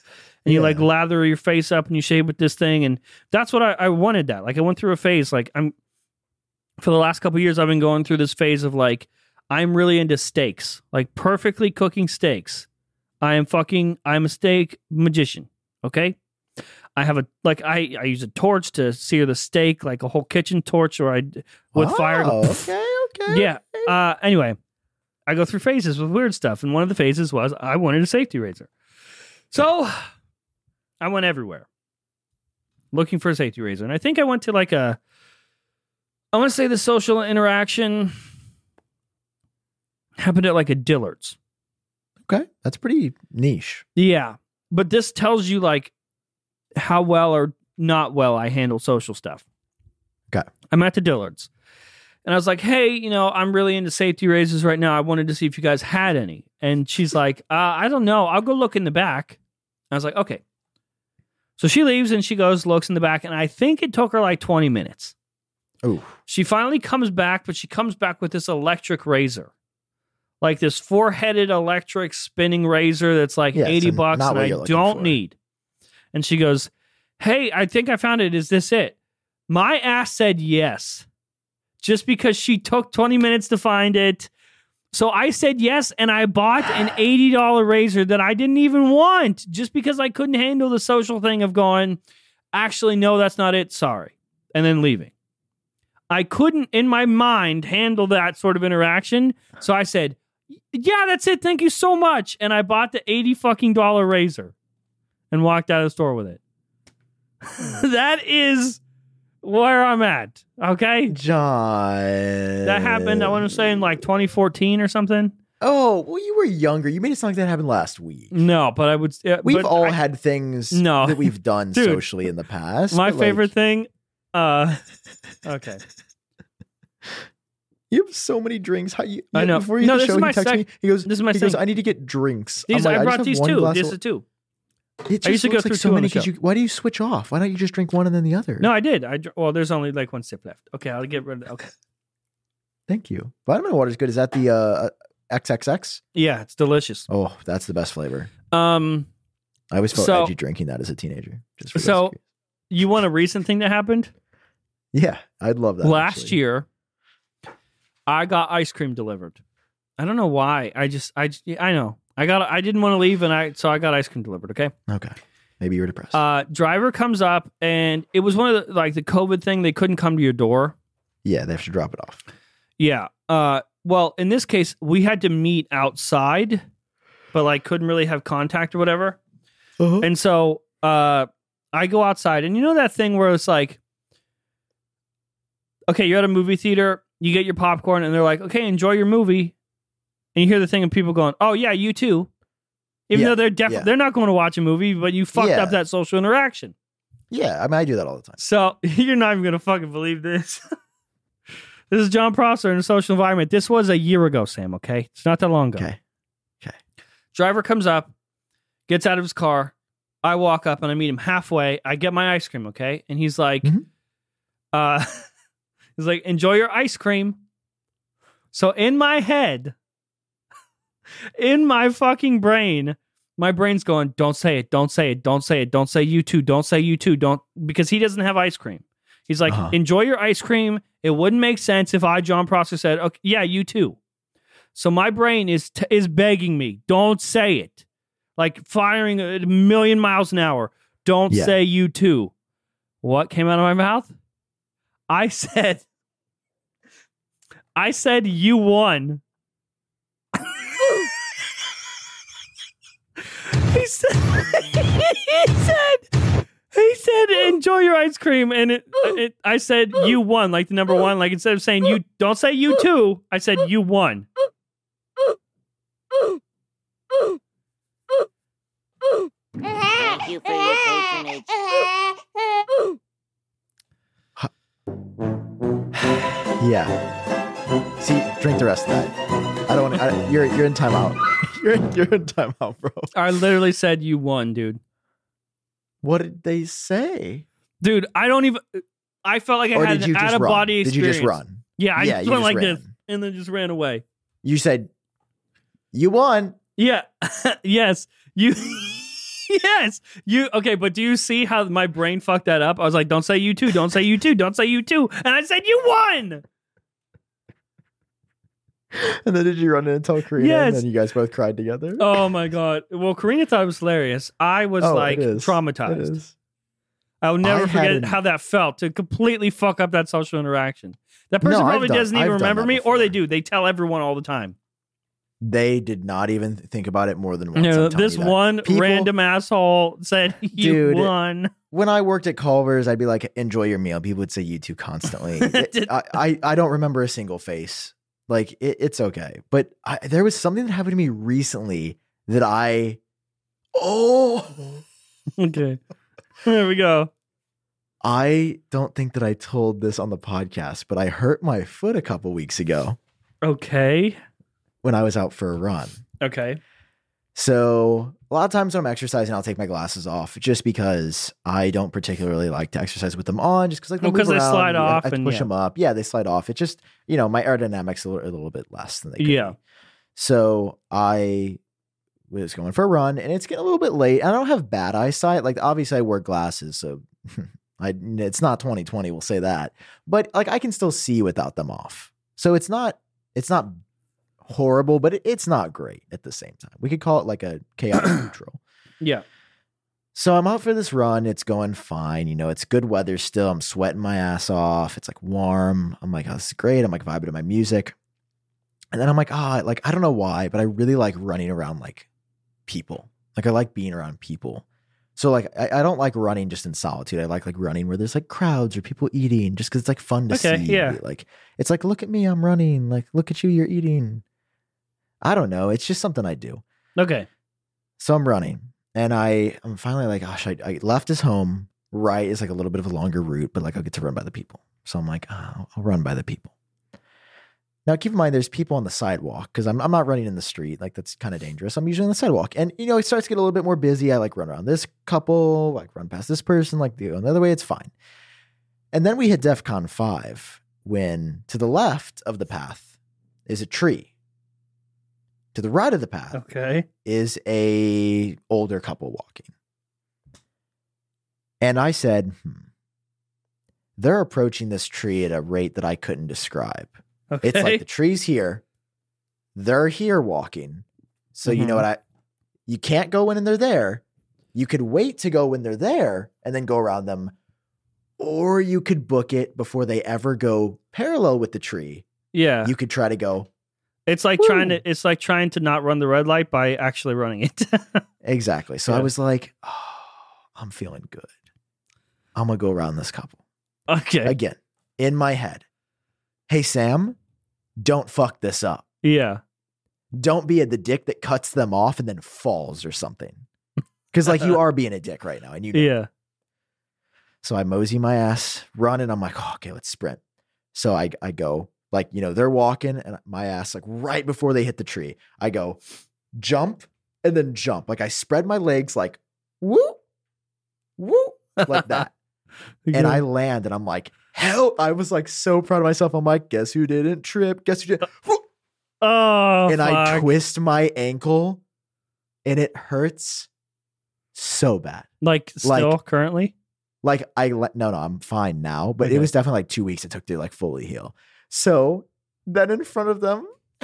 and you Yeah. like lather your face up and you shave with this thing. And that's what I, I wanted that. Like I went through a phase. Like I'm for the last couple years, I've been going through this phase of like I'm really into steaks, like perfectly cooking steaks. I am fucking. I'm a steak magician. Okay. I have a like I I use a torch to sear the steak, like a whole kitchen torch, or I with fire. Oh, okay, okay. Yeah. Uh, anyway, I go through phases with weird stuff, and one of the phases was I wanted a safety razor. So I went everywhere looking for a safety razor, and I think I went to like a. I want to say the social interaction happened at like a Dillard's. Okay. That's pretty niche. Yeah. But this tells you like how well or not well I handle social stuff. Okay. I'm at the Dillards. And I was like, hey, you know, I'm really into safety razors right now. I wanted to see if you guys had any. And she's like, uh, I don't know. I'll go look in the back. I was like, okay. So she leaves and she goes, looks in the back. And I think it took her like 20 minutes. Ooh. She finally comes back, but she comes back with this electric razor. Like this four headed electric spinning razor that's like Yeah, 80 bucks and I don't for. need. And she goes, Hey, I think I found it. Is this it? My ass said yes, just because she took 20 minutes to find it. So I said yes, and I bought an $80 razor that I didn't even want just because I couldn't handle the social thing of going, actually, no, that's not it. Sorry. And then leaving. I couldn't, in my mind, handle that sort of interaction. So I said, yeah, that's it. Thank you so much. And I bought the 80 fucking dollar razor and walked out of the store with it. that is where I'm at. Okay. Jon. That happened, I want to say in like 2014 or something. Oh, well, you were younger. You made it sound like that happened last week. No, but I would. Uh, We've all I- had things No. that we've done Dude, socially in the past. my but, like, favorite thing. Uh, okay. You have so many drinks. How you? I know. Before you No, the this show, is he my texted sec- me. He goes. this is my He goes. I need to get drinks. These like, I just brought these two. This is two. It I used to go through like so many you. Why do you switch off? Why don't you just drink one and then the other? No, I did. I well, there's only like one sip left. Okay, I'll get rid of that. Okay. Thank you. Vitamin water is good. Is that the uh, XXX? Yeah, it's delicious. Oh, that's the best flavor. Um, I always felt So- edgy drinking that as a teenager. Just So- you want a recent thing that happened yeah, I'd love that. last actually. year? I got ice cream delivered. I don't know why. I just, I, I know. I got. I didn't want to leave, and I so I got ice cream delivered. Okay. Okay, maybe you were depressed. Uh, driver comes up, and it was one of the like the COVID thing. They couldn't come to your door. yeah, they have to drop it off. Yeah. Uh well, in this case, we had to meet outside, but like couldn't really have contact or whatever. Uh-huh. And so uh I go outside and you know that thing where it's like okay, you're at a movie theater, you get your popcorn and they're like, "Okay, enjoy your movie." And you hear the thing of people going, "Oh yeah, you too." Even Yeah, though they're definitely yeah. they're not going to watch a movie, but you fucked Yeah. up that social interaction. Yeah, I mean, I do that all the time. So you're not even gonna fucking believe this. this is Jon Prosser in a social environment. This was a year ago, Sam. Okay, it's not that long ago. Okay. Okay. Driver comes up, gets out of his car. I walk up and I meet him halfway. I get my ice cream. Okay, and he's like, Mhm. uh, he's like, enjoy your ice cream. So in my head, in my fucking brain, my brain's going, don't say it, don't say it, don't say it, don't say you too, don't say you too, don't, because he doesn't have ice cream. He's like, Uh-huh. enjoy your ice cream. It wouldn't make sense if I, Jon Prosser, said, okay, yeah, you too. So my brain is t- is begging me, don't say it, like firing a million miles an hour. Don't Yeah. say you too. What came out of my mouth? I said, I said you won. He said, he said, he said, enjoy your ice cream, and it, it, I said you won, like the number one. Like instead of saying you, don't say you too. I said you won. Thank you for your patronage. Yeah. See, drink the rest of that. I don't want to. You're you're in timeout. You're in, you're in timeout, bro. I literally said you won, dude. What did they say? Dude, I don't even. I felt like I or had an out of run? body Did experience. you just run? Yeah, I Yeah, just went just like this and then just ran away. You said you won. Yeah. yes. You. yes. You. Okay, but do you see how my brain fucked that up? I was like, don't say you too. Don't say you too. Don't say you too. And I said, you won. And then did you run in and tell Karina? Yes. And then you guys both cried together. Oh my God. Well, Karina thought it was hilarious. I was Oh, like traumatized. I will never I forget hadn't- how that felt to completely fuck up that social interaction. That person No, probably done- doesn't even I've remember me, or they do. They tell everyone all the time. They did not even think about it more than once. You know, I'm telling this one People- random asshole said you Dude, won. when I worked at Culver's, I'd be like, "Enjoy your meal." People would say "you too" constantly. I, I I don't remember a single face. Like it, it's okay, but I, there was something that happened to me recently that I oh Okay. There we go. I don't think that I told this on the podcast, but I hurt my foot a couple weeks ago Okay. when I was out for a run. Okay. So a lot of times when I'm exercising, I'll take my glasses off just because I don't particularly like to exercise with them on. Just because like oh, Well, they'll 'cause move they slide I- I off have to and push yeah. them up. Yeah, they slide off. It just you know my aerodynamics a little, a little bit less than they. Could Yeah. Be. So I was going for a run, and it's getting a little bit late. I don't have bad eyesight. Like obviously I wear glasses, so I it's not 2020. We'll say that, but like I can still see without them off. So it's not it's not horrible, but it, it's not great at the same time. We could call it like a chaotic neutral. Yeah. So I'm out for this run. It's going fine. You know, it's good weather still. I'm sweating my ass off. It's like warm. I'm like, oh, this is great. I'm like vibing to my music. And then I'm like, ah, like, I don't know why, but I really like running around like people. Like I like being around people. So like I, I don't like running just in solitude. I like like running where there's like crowds or people eating just because it's like fun to Okay, see. yeah. Like it's like, look at me, I'm running. Like, look at you, you're eating. I don't know. It's just something I do. Okay. So I'm running, and I I'm finally like, gosh, I, I left his home. Right is like a little bit of a longer route, but like I'll get to run by the people. So I'm like, oh, I'll run by the people. Now keep in mind, there's people on the sidewalk because I'm I'm not running in the street. Like that's kind of dangerous. I'm usually on the sidewalk, and you know it starts to get a little bit more busy. I like run around this couple, like run past this person, like the other way. It's fine. And then we hit DEFCON five when to the left of the path is a tree. To the right of the path Okay. is a older couple walking. And I said, hmm, they're approaching this tree at a rate that I couldn't describe. Okay. It's like the tree's here, they're here walking. So you know Mhm. what I you can't go in and they're there. You could wait to go when they're there and then go around them. Or you could book it before they ever go parallel with the tree Yeah. you could try to go it's like Woo. trying to it's like trying to not run the red light by actually running it. exactly. So I was like, oh, I'm feeling good. I'm gonna go around this couple okay. again in my head. Hey Sam, don't fuck this up. yeah. Don't be a, the dick that cuts them off and then falls or something. Because like you are being a dick right now, and you know. Yeah. So I mosey my ass, run, and I'm like, oh, okay, let's sprint. So I I go like you know they're walking, and my ass like right before they hit the tree, I go jump and then jump. Like I spread my legs like woo, woo, like that, and I land, and I'm like, hell! I was like so proud of myself. I'm like, guess who didn't trip? Guess who did? Uh, oh and I twist my ankle, and it hurts so bad. like still like- currently? like I let no no I'm fine now, but Okay. it was definitely like two weeks it took to like fully heal. So then in front of them,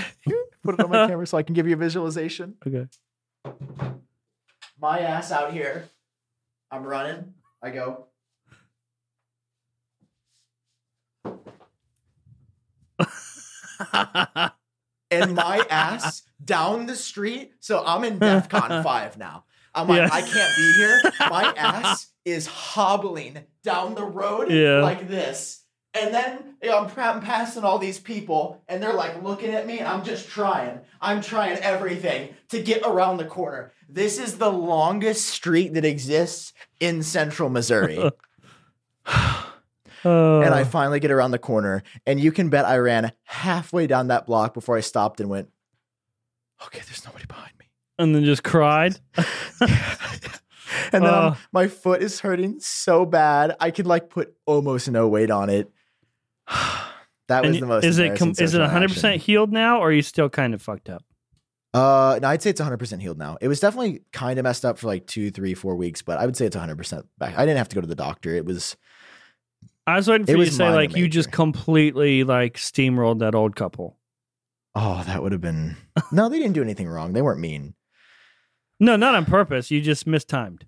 put it on my camera so I can give you a visualization. Okay. My ass out here, I'm running. I go. and my ass down the street. So I'm in DEFCON 5 now. I'm like, Yeah. I can't be here. My ass is hobbling down the road Yeah. like this. And then you know, I'm, I'm passing all these people, and they're like looking at me. I'm just trying. I'm trying everything to get around the corner. This is the longest street that exists in central Missouri. Oh. and I finally get around the corner, and you can bet I ran halfway down that block before I stopped and went, "Okay, there's nobody behind me." and then just cried. and then Uh. my foot is hurting so bad, I could like put almost no weight on it. that was And the most. is it com- is it social 100 interaction. percent healed now, or are you still kind of fucked up? Uh, no, I'd say it's 100 percent healed now. It was definitely kind of messed up for like two, three, four weeks, but I would say it's 100 percent back. I didn't have to go to the doctor. It was I was waiting for you to say like you just completely like steamrolled that old couple. oh, that would have been. No, they didn't do anything wrong. They weren't mean. No, not on purpose. You just mistimed.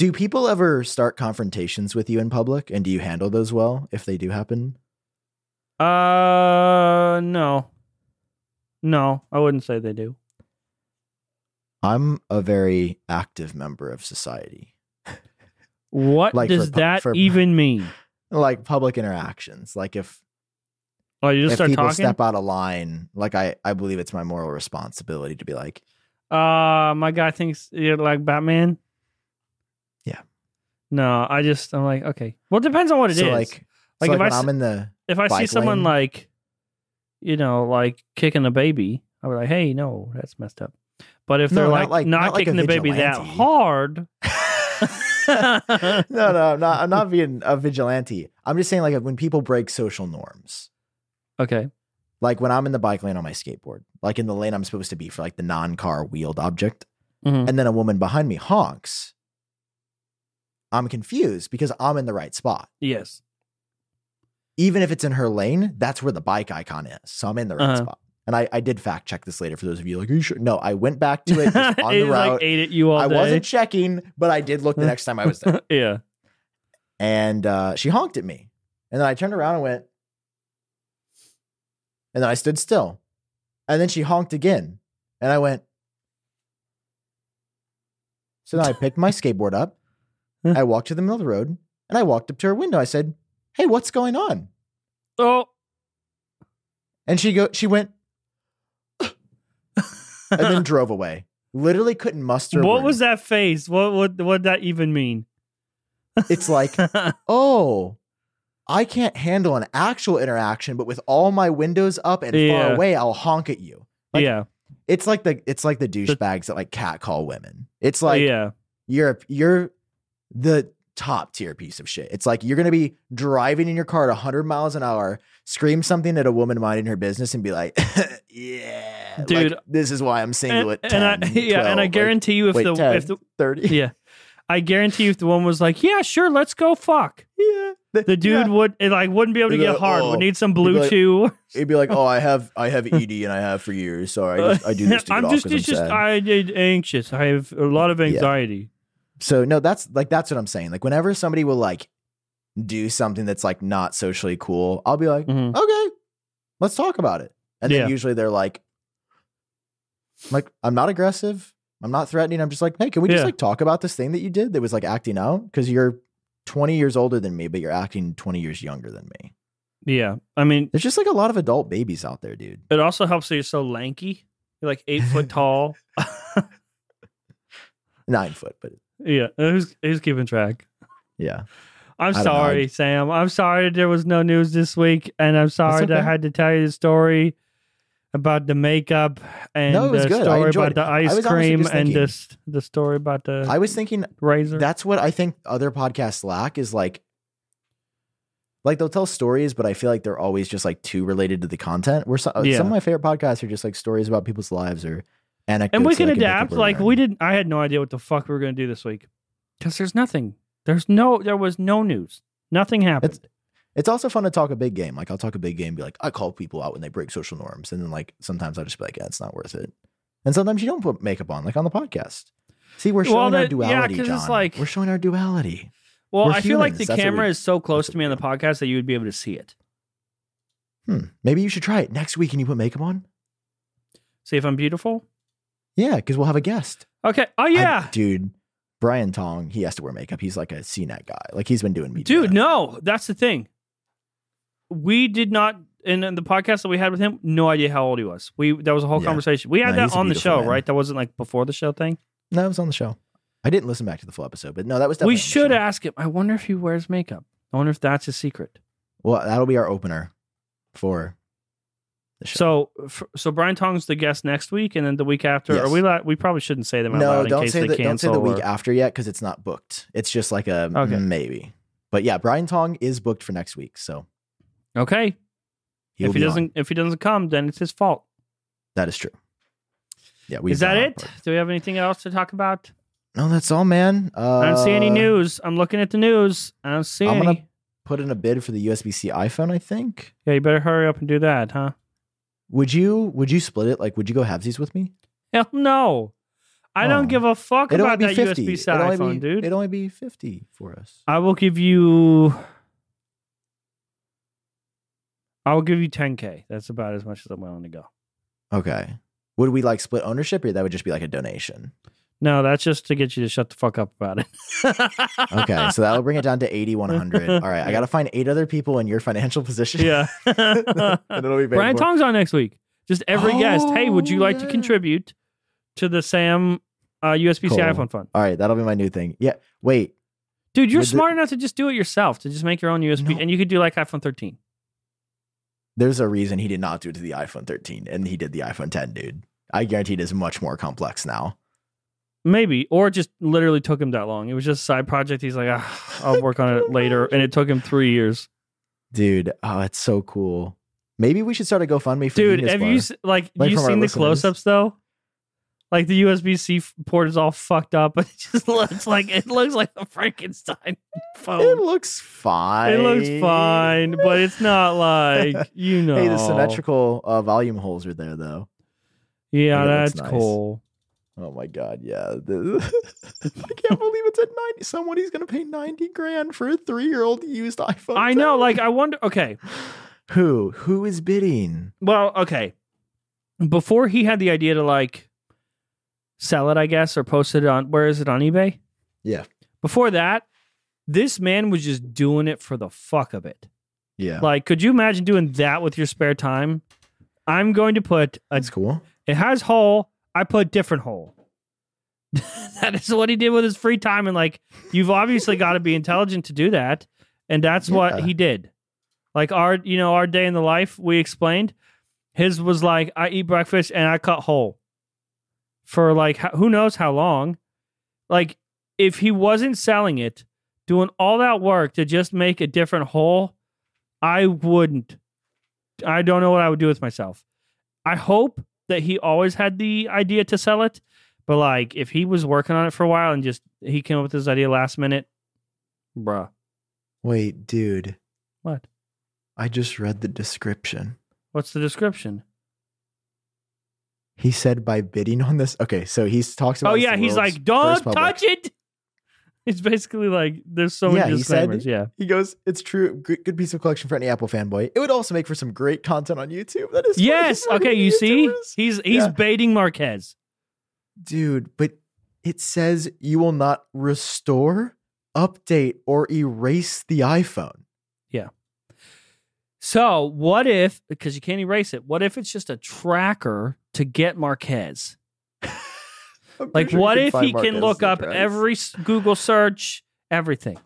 Do people ever start confrontations with you in public, and do you handle those well if they do happen? Uh, no, no, I wouldn't say they do. I'm a very active member of society, What Like does for that for- even mean? like public interactions. Like if Oh, you just if start people talking. step out of line, like I I believe it's my moral responsibility to be like, Uh, my guy thinks you're like Batman. No, I just I'm like okay. Well, it depends on what it is. so like, Like, so if like I I'm in the if I see someone lane. like, you know, like kicking a baby, I would like, hey, no, that's messed up. But if No, they're not like, like- not, not like kicking the baby that hard, no, no, I'm not. I'm not being a vigilante. I'm just saying, like, when people break social norms, okay, like when I'm in the bike lane on my skateboard, like in the lane I'm supposed to be for like the non-car wheeled object, Mhm. and then a woman behind me honks. I'm confused because I'm in the right spot. yes, Even if it's in her lane, that's where the bike icon is. So I'm in the right Uh-huh. spot. And I, I did fact check this later for those of you like, are you sure? No, I went back to it on it the route. like ate at you all I day. wasn't checking, but I did look the next time I was there. yeah, and uh, she honked at me. And then I turned around and went, and then I stood still. And then she honked again. And I went, so then I picked my skateboard up. I walked to the middle of the road and I walked up to her window. I said, Hey, what's going on? oh, And she go, she went, and then drove away. Literally couldn't muster. what was that face? What what what that even mean? It's like, oh, I can't handle an actual interaction, but with all my windows up and Yeah. far away, I'll honk at you. Like, yeah, It's like the it's like the douchebags that like catcall women. It's oh, like yeah, you're you're the top tier piece of shit. It's like you're gonna be driving in your car at 100 miles an hour, scream something at a woman minding her business, and be like, "Yeah, like, Dude. this is why I'm single and, at and 10, I yeah, and I 12, guarantee you if like, the 10, if the 30, yeah, I guarantee you if the one was like, yeah, sure, let's go fuck. yeah, The dude yeah. would it like wouldn't be able to He'd get like, hard. "Oh." Would need some He'd blue like, chew. He'd be like, "Oh, I have I have ED and I have for years. Sorry, I, just, I do this to get I'm off just 'cause it's I'm just sad." I I'm anxious. I have a lot of Yeah. So no, that's like that's what I'm saying. Like whenever somebody will like do something that's like not socially cool, I'll be like, Mhm. okay, let's talk about it. And then usually they're like, I'm like, I'm not aggressive. I'm not threatening. I'm just like, hey, can we just like talk about this thing that you did that was like acting out? Because you're 20 years older than me, but you're acting 20 years younger than me. Yeah. I mean, There's just like a lot of adult babies out there, dude. it also helps that you're so lanky. You're like eight foot tall. Nine foot, but yeah. Uh, who's who's keeping track? yeah. I'm know. sorry, Sam. I'm sorry there was no news this week, and I'm sorry that I had to tell you the story about the makeup and No, the good. Story about the it. Ice cream and this the story about the I was thinking razor. that's what I think other podcasts lack is like like they'll tell stories, but I feel like they're always just like too related to the content. Where some, Yeah. Uh, some of my favorite podcasts are just like stories about people's lives or anecdotes. and we can adapt. Like we didn't. I had no idea what the fuck we were going to do this week because there's nothing. There's no. There was no news. Nothing happened. It's- It's also fun to talk a big game. Like I'll talk a big game, and be like, I call people out when they break social norms, and then like sometimes I'll just be like, yeah, it's not worth it. And sometimes you don't put makeup on, like on the podcast. See, we're Well, showing our that- yeah, duality, it's Jon. like- we're showing our duality. well, we're I feel like the That's camera we- is so close to me on the podcast that you would be able to see it. Hmm. Maybe you should try it next week. Can you put makeup on? See if I'm beautiful. Yeah, because we'll have a guest. Okay. Oh I- yeah, dude. Brian Tong, he has to wear makeup. He's like a CNET guy. Like he's been doing media. dude. No, that's the thing. We did not in, in the podcast that we had with him. No idea how old he was. We that was a whole Yeah. conversation. We had No, that on the show, man. right? That wasn't like before the show thing. No, it was on the show. I didn't listen back to the full episode, but no, that was definitely we should ask him. I wonder if he wears makeup. I wonder if that's his secret. Well, that'll be our opener for. So, so Brian Tong's the guest next week, and then the week after. Yes. Are we? La- we probably shouldn't say them out no, loud don't case say they the, don't say the week or- after yet because it's not booked. It's just like a Okay. maybe. But yeah, Brian Tong is booked for next week, so Okay. he if he doesn't, on. if he doesn't come, then it's his fault. That is true. Yeah, we Is that it? Do we have anything else to talk about? No, that's all, man. Uh, I don't see any news. I'm looking at the news. I don't see I'm any. gonna- Put in a bid for the USB C iPhone. I think. Yeah, you better hurry up and do that, huh? Would you? Would you split it? Like, would you go halvesies with me? Hell no. I Oh. don't give a fuck It'd about that be fifty. USB C It'd iPhone, be, dude. It'd only be fifty for us. I will give you. I will give you 10k. That's about as much as I'm willing to go. Okay. Would we like split ownership, or that would just be like a donation? No, that's just to get you to shut the fuck up about it. Okay, so that'll bring it down to 8100. All right, I got to find eight other people in your financial position. yeah. and it'll be Brian. Tong's on next week. Just every guest. Hey, would you Oh, like to contribute to the Sam uh, USB C Cool. iPhone fund? All right, that'll be my new thing. Yeah. Wait. Dude, you're Would the- smart enough to just do it yourself, to just make your own USB. No. And you could do like iPhone 13. There's a reason he did not do it to the iPhone 13 and he did the iPhone 10, dude. I guarantee it is much more complex now. Maybe. Or it just literally took him that long. It was just a side project. He's like, ah, I'll work on it later. And it took him three years. Dude, oh, it's so cool. Maybe we should start a GoFundMe for Dude, have Bar. you like, Like you from our seen the listeners. close ups though? Like the USB C port is all fucked up. But it just looks like it looks like a Frankenstein phone. It phone. looks fine. It looks fine, but it's not like you know. Hey, the symmetrical uh, volume holes are there though. Yeah, looks that's nice. cool. Oh my god, yeah. I can't believe it's at 90. Somebody's gonna pay 90 grand for a three-year-old used iPhone. I know. Like, I wonder. Okay, who? Who is bidding? well, okay. Before he had the idea to like sell it, I guess, or post it on where is it on eBay? Yeah. Before that, this man was just doing it for the fuck of it. Yeah. Like, could you imagine doing that with your spare time? I'm going to put a. That's cool. It has hole. I put different hole. that is what he did with his free time, and like, you've obviously got to be intelligent to do that, and that's what he did. Like our, you know, our day in the life we explained. His was like, I eat breakfast and I cut hole for like who knows how long. Like, if he wasn't selling it, doing all that work to just make a different hole, I wouldn't. I don't know what I would do with myself. I hope that he always had the idea to sell it, but like if he was working on it for a while and just he came up with this idea last minute, bruh. Wait, dude. What? I just read the description. What's the description? He said by bidding on this. Okay, so he talks about. Oh yeah, he's like, don't touch it. It's basically like there's so many Yeah, he said- disclaimers. yeah. He goes, "It's true. Good, good piece of collection for any Apple fanboy. It would also make for some great content on YouTube." That is. Yes. He's one of Okay. You see, he's he's Yeah. baiting Marques. dude. But it says you will not restore, update, or erase the iPhone. Yeah. So what if because you can't erase it? What if it's just a tracker to get Marques? Like, sure what if he can look up every Google search, everything?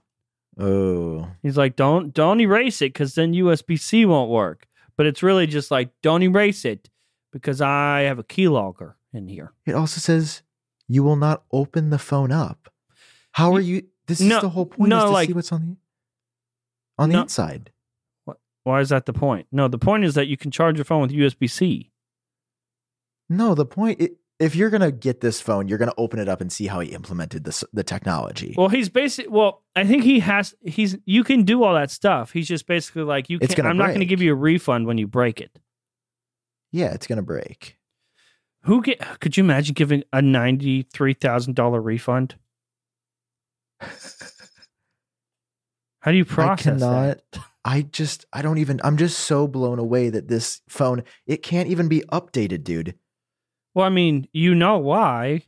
Oh, He's like, don't don't erase it because then USB C won't work. But it's really just like, don't erase it because I have a keylogger in here. it also says you will not open the phone up. How are you? This No, is the whole point. no, is to like- see what's on the on the No. inside. Why is that the point? No, the point is that you can charge your phone with USB C. No, the point. i if you're gonna get this phone, you're gonna open it up and see how he implemented this the technology. Well, he's basically Well, I think he has. He's you can do all that stuff. He's just basically like you. It's Can't, gonna I'm not going to give you a refund when you break it. yeah, it's gonna break. Who get? Could you imagine giving a ninety three thousand dollar refund? How do you process I cannot. that? I just. I don't even. I'm just so blown away that this phone. It can't even be updated, dude, Well, I mean, you know why?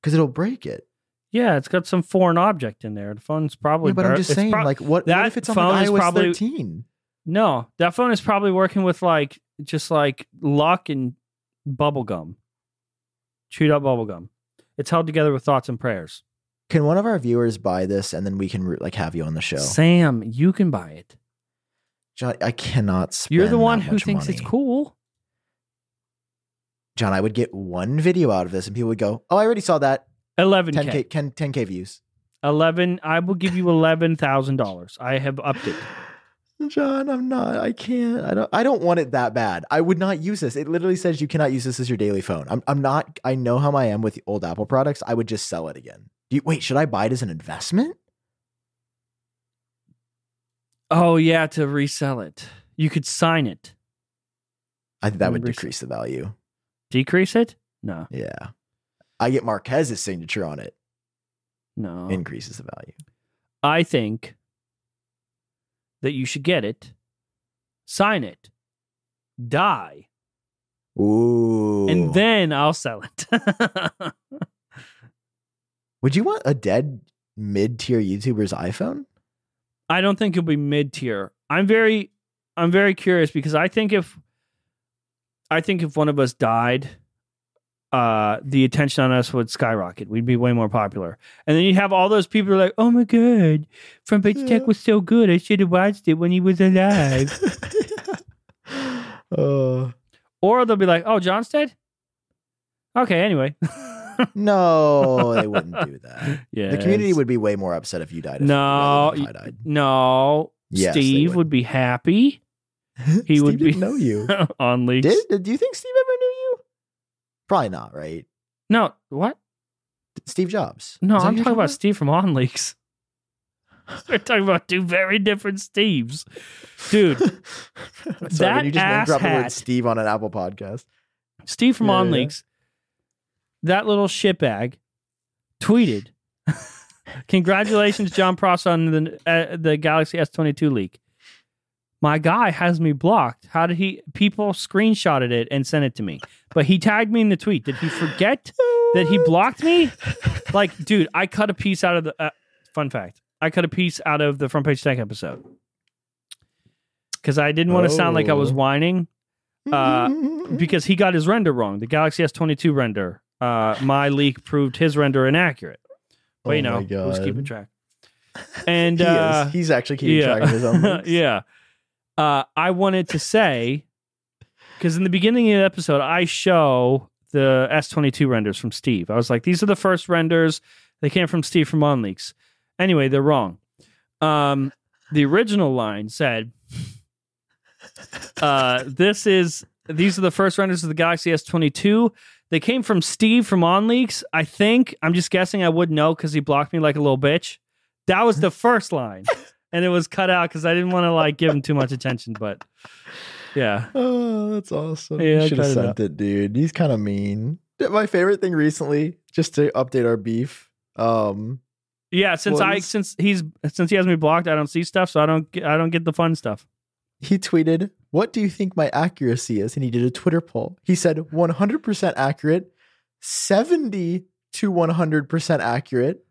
because it'll break it. Yeah, it's got some foreign object in there. The phone's probably. Yeah, but I'm just saying, prob- like, what, what that if it's on phone like is iOS probably- 13? no, that phone is probably working with like just like luck and bubble gum, chewed up bubble gum. It's held together with thoughts and prayers. Can one of our viewers buy this and then we can like have you on the show? Sam, you can buy it. Jon, I cannot spend You're the one who thinks it's cool. Jon, I would get one video out of this and people would go, "Oh, I already saw that. 11K. 10k 10, 10k views." 11 I will give you $11,000. I have upped it. Jon, I'm not. I can't. I don't. I don't want it that bad. I would not use this. It literally says you cannot use this as your daily phone. I'm. I'm not. I know how I am with the old Apple products. I would just sell it again. Do you, wait, should I buy it as an investment? Oh yeah, to resell it. You could sign it. I think that would decrease the value. Decrease it? No. Yeah, I get Marques's signature on it. No. Increases the value. I think that you should get it, sign it, die, Ooh. and then I'll sell it. would you want a dead mid tier YouTuber's iPhone? I don't think it'll be mid tier. I'm very I'm very curious because I think if I think if one of us died, uh the attention on us would skyrocket. We'd be way more popular. And then you have all those people who are like, Oh my god, Front Page Yeah. Tech was so good. I should have watched it when he was alive. uh, or they'll be like, Oh, Jon's dead? Okay, anyway. no, they wouldn't do that. yeah. The community would be way more upset if you died. If, No, rather than if I died. No. Yes, Steve would. would be happy He would be know you. OnLeaks. Did, do you think Steve ever knew you? Probably not, right? No, what? Steve Jobs. No, I'm talking about Steve from OnLeaks. We're talking about two very different Steves. Dude, Sorry, that you just name drop the word Steve on an Apple podcast. Steve from Yeah, On yeah. Leaks, that little shitbag, tweeted, "Congratulations, Jon Pross, on the uh, the Galaxy S22 leak. My guy has me blocked. How did he? People screenshotted it and sent it to me, but he tagged me in the tweet. Did he forget that he blocked me? Like, dude, I cut a piece out of the. Uh, fun fact: I cut a piece out of the front page tech episode because I didn't want to sound like I was Oh. whining uh, because he got his render wrong. The Galaxy S22 render. Uh, my leak proved his render inaccurate. But you Oh know, my who's keeping track? And he uh. He's actually keeping yeah, track of his own. yeah. Uh, I wanted to say because in the beginning of the episode, I show the S22 renders from Steve. I was like, these are the first renders. They came from Steve from OnLeaks. Anyway, they're wrong. Um, the original line said, uh, "This is these are the first renders of the Galaxy S22. They came from Steve from OnLeaks. I think I'm just guessing. I would know because he blocked me like a little bitch. That was the first line, and it was cut out because I didn't want to like give him too much attention. But yeah, Oh, that's awesome. Yeah, I you should have cut it sent it, dude. He's kind of mean. My favorite thing recently, just to update our beef, um, Yeah, since Well, I since he's since he has me blocked, I don't see stuff, so I don't get, I don't get the fun stuff. He tweeted, "What do you think my accuracy is?" And he did a Twitter poll. He said 100% accurate, 70 to 100% accurate,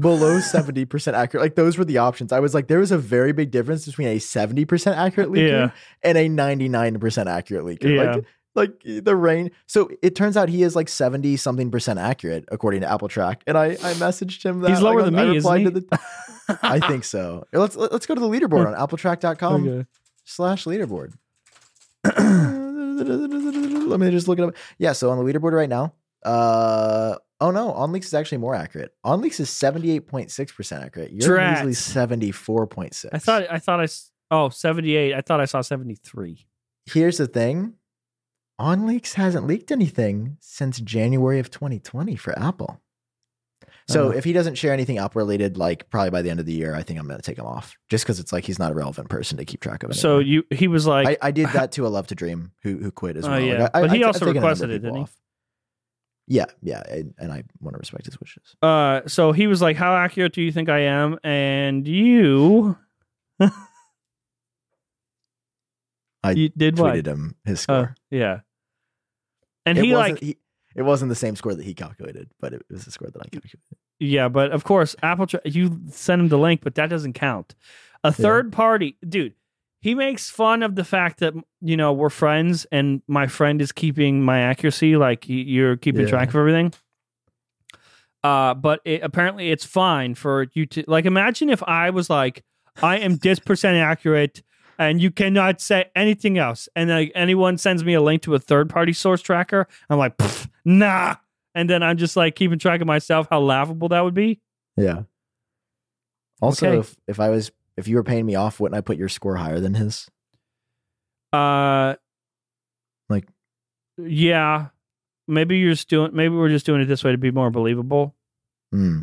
below 70% accurate. Like those were the options. I was like, there was a very big difference between a 70% accurate leaker Yeah. and a 99% accurate leaker. Yeah. Like, like the range. So it turns out he is like 70 something percent accurate according to AppleTrack. And I, I messaged him that. He's lower like, than I me, isn't replied he? to the. I think so. Let's let's go to the leaderboard on appletrack.com Okay. slash leaderboard. Let me just look it up. Yeah, so on the leaderboard right now, uh oh no, OnLeaks is actually more accurate. OnLeaks is 78.6% accurate. You're Drats. usually 74.6. I thought I thought I oh 78. I thought I saw 73. Here's the thing. OnLeaks hasn't leaked anything since January of 2020 for Apple. So Oh. if he doesn't share anything Apple related, like probably by the end of the year, I think I'm going to take him off, just because it's like he's not a relevant person to keep track of. So you he was like I, I did that to a L0vetodream who who quit as Oh, well. Like, yeah. I, But he I've also requested it, didn't he? off. Yeah, yeah, and, and I want to respect his wishes. uh so he was like how accurate do you think I am and you I you did what? Tweeted him his Uh, score. yeah. And it he like he, it wasn't the same score that he calculated, but it was the score that I calculated. Yeah, but of course, Apple. Tra- you send him the link, but that doesn't count. A third party, dude. He makes fun of the fact that you know we're friends, and my friend is keeping my accuracy, like you're keeping Yeah. track of everything. Uh, but it, apparently, it's fine for you to like. Imagine if I was like, I am this percent accurate, and you cannot say anything else, and like anyone sends me a link to a third party source tracker, I'm like, nah. And then I'm just like keeping track of myself. How laughable that would be. Yeah. Also, Okay. if, if I was if you were paying me off, wouldn't I put your score higher than his? Uh, Like- yeah, maybe you're just doing. Maybe we're just doing it this way to be more believable. Hmm.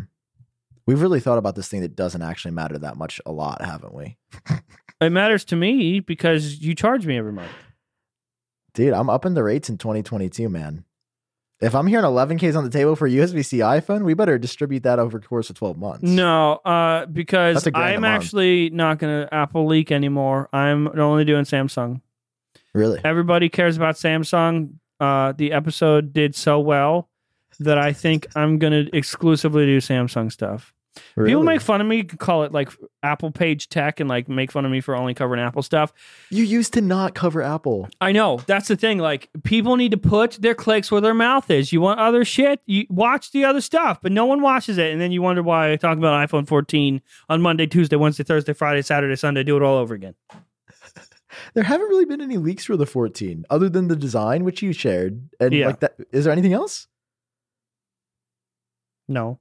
We've really thought about this thing that doesn't actually matter that much a lot, haven't we? It matters to me because you charge me every month. Dude, I'm upping the rates in 2022, man. If I'm hearing 11Ks on the table for USB C iPhone, we better distribute that over the course of 12 months. No, uh, because That's a grand a I'm actually not going to Apple leak anymore. I'm only doing Samsung. Really? Everybody cares about Samsung. Uh, the episode did so well that I think I'm going to exclusively do Samsung stuff. Really? People make fun of me, call it like Apple Page Tech, and like make fun of me for only covering Apple stuff. You used to not cover Apple. I know that's the thing. Like people need to put their clicks where their mouth is. You want other shit, you watch the other stuff, but no one watches it, and then you wonder why I talk about iPhone 14 on Monday, Tuesday, Wednesday, Thursday, Friday, Saturday, Sunday. Do it all over again. There haven't really been any leaks for the 14, other than the design, which you shared. And Yeah. like that, is there anything else? No,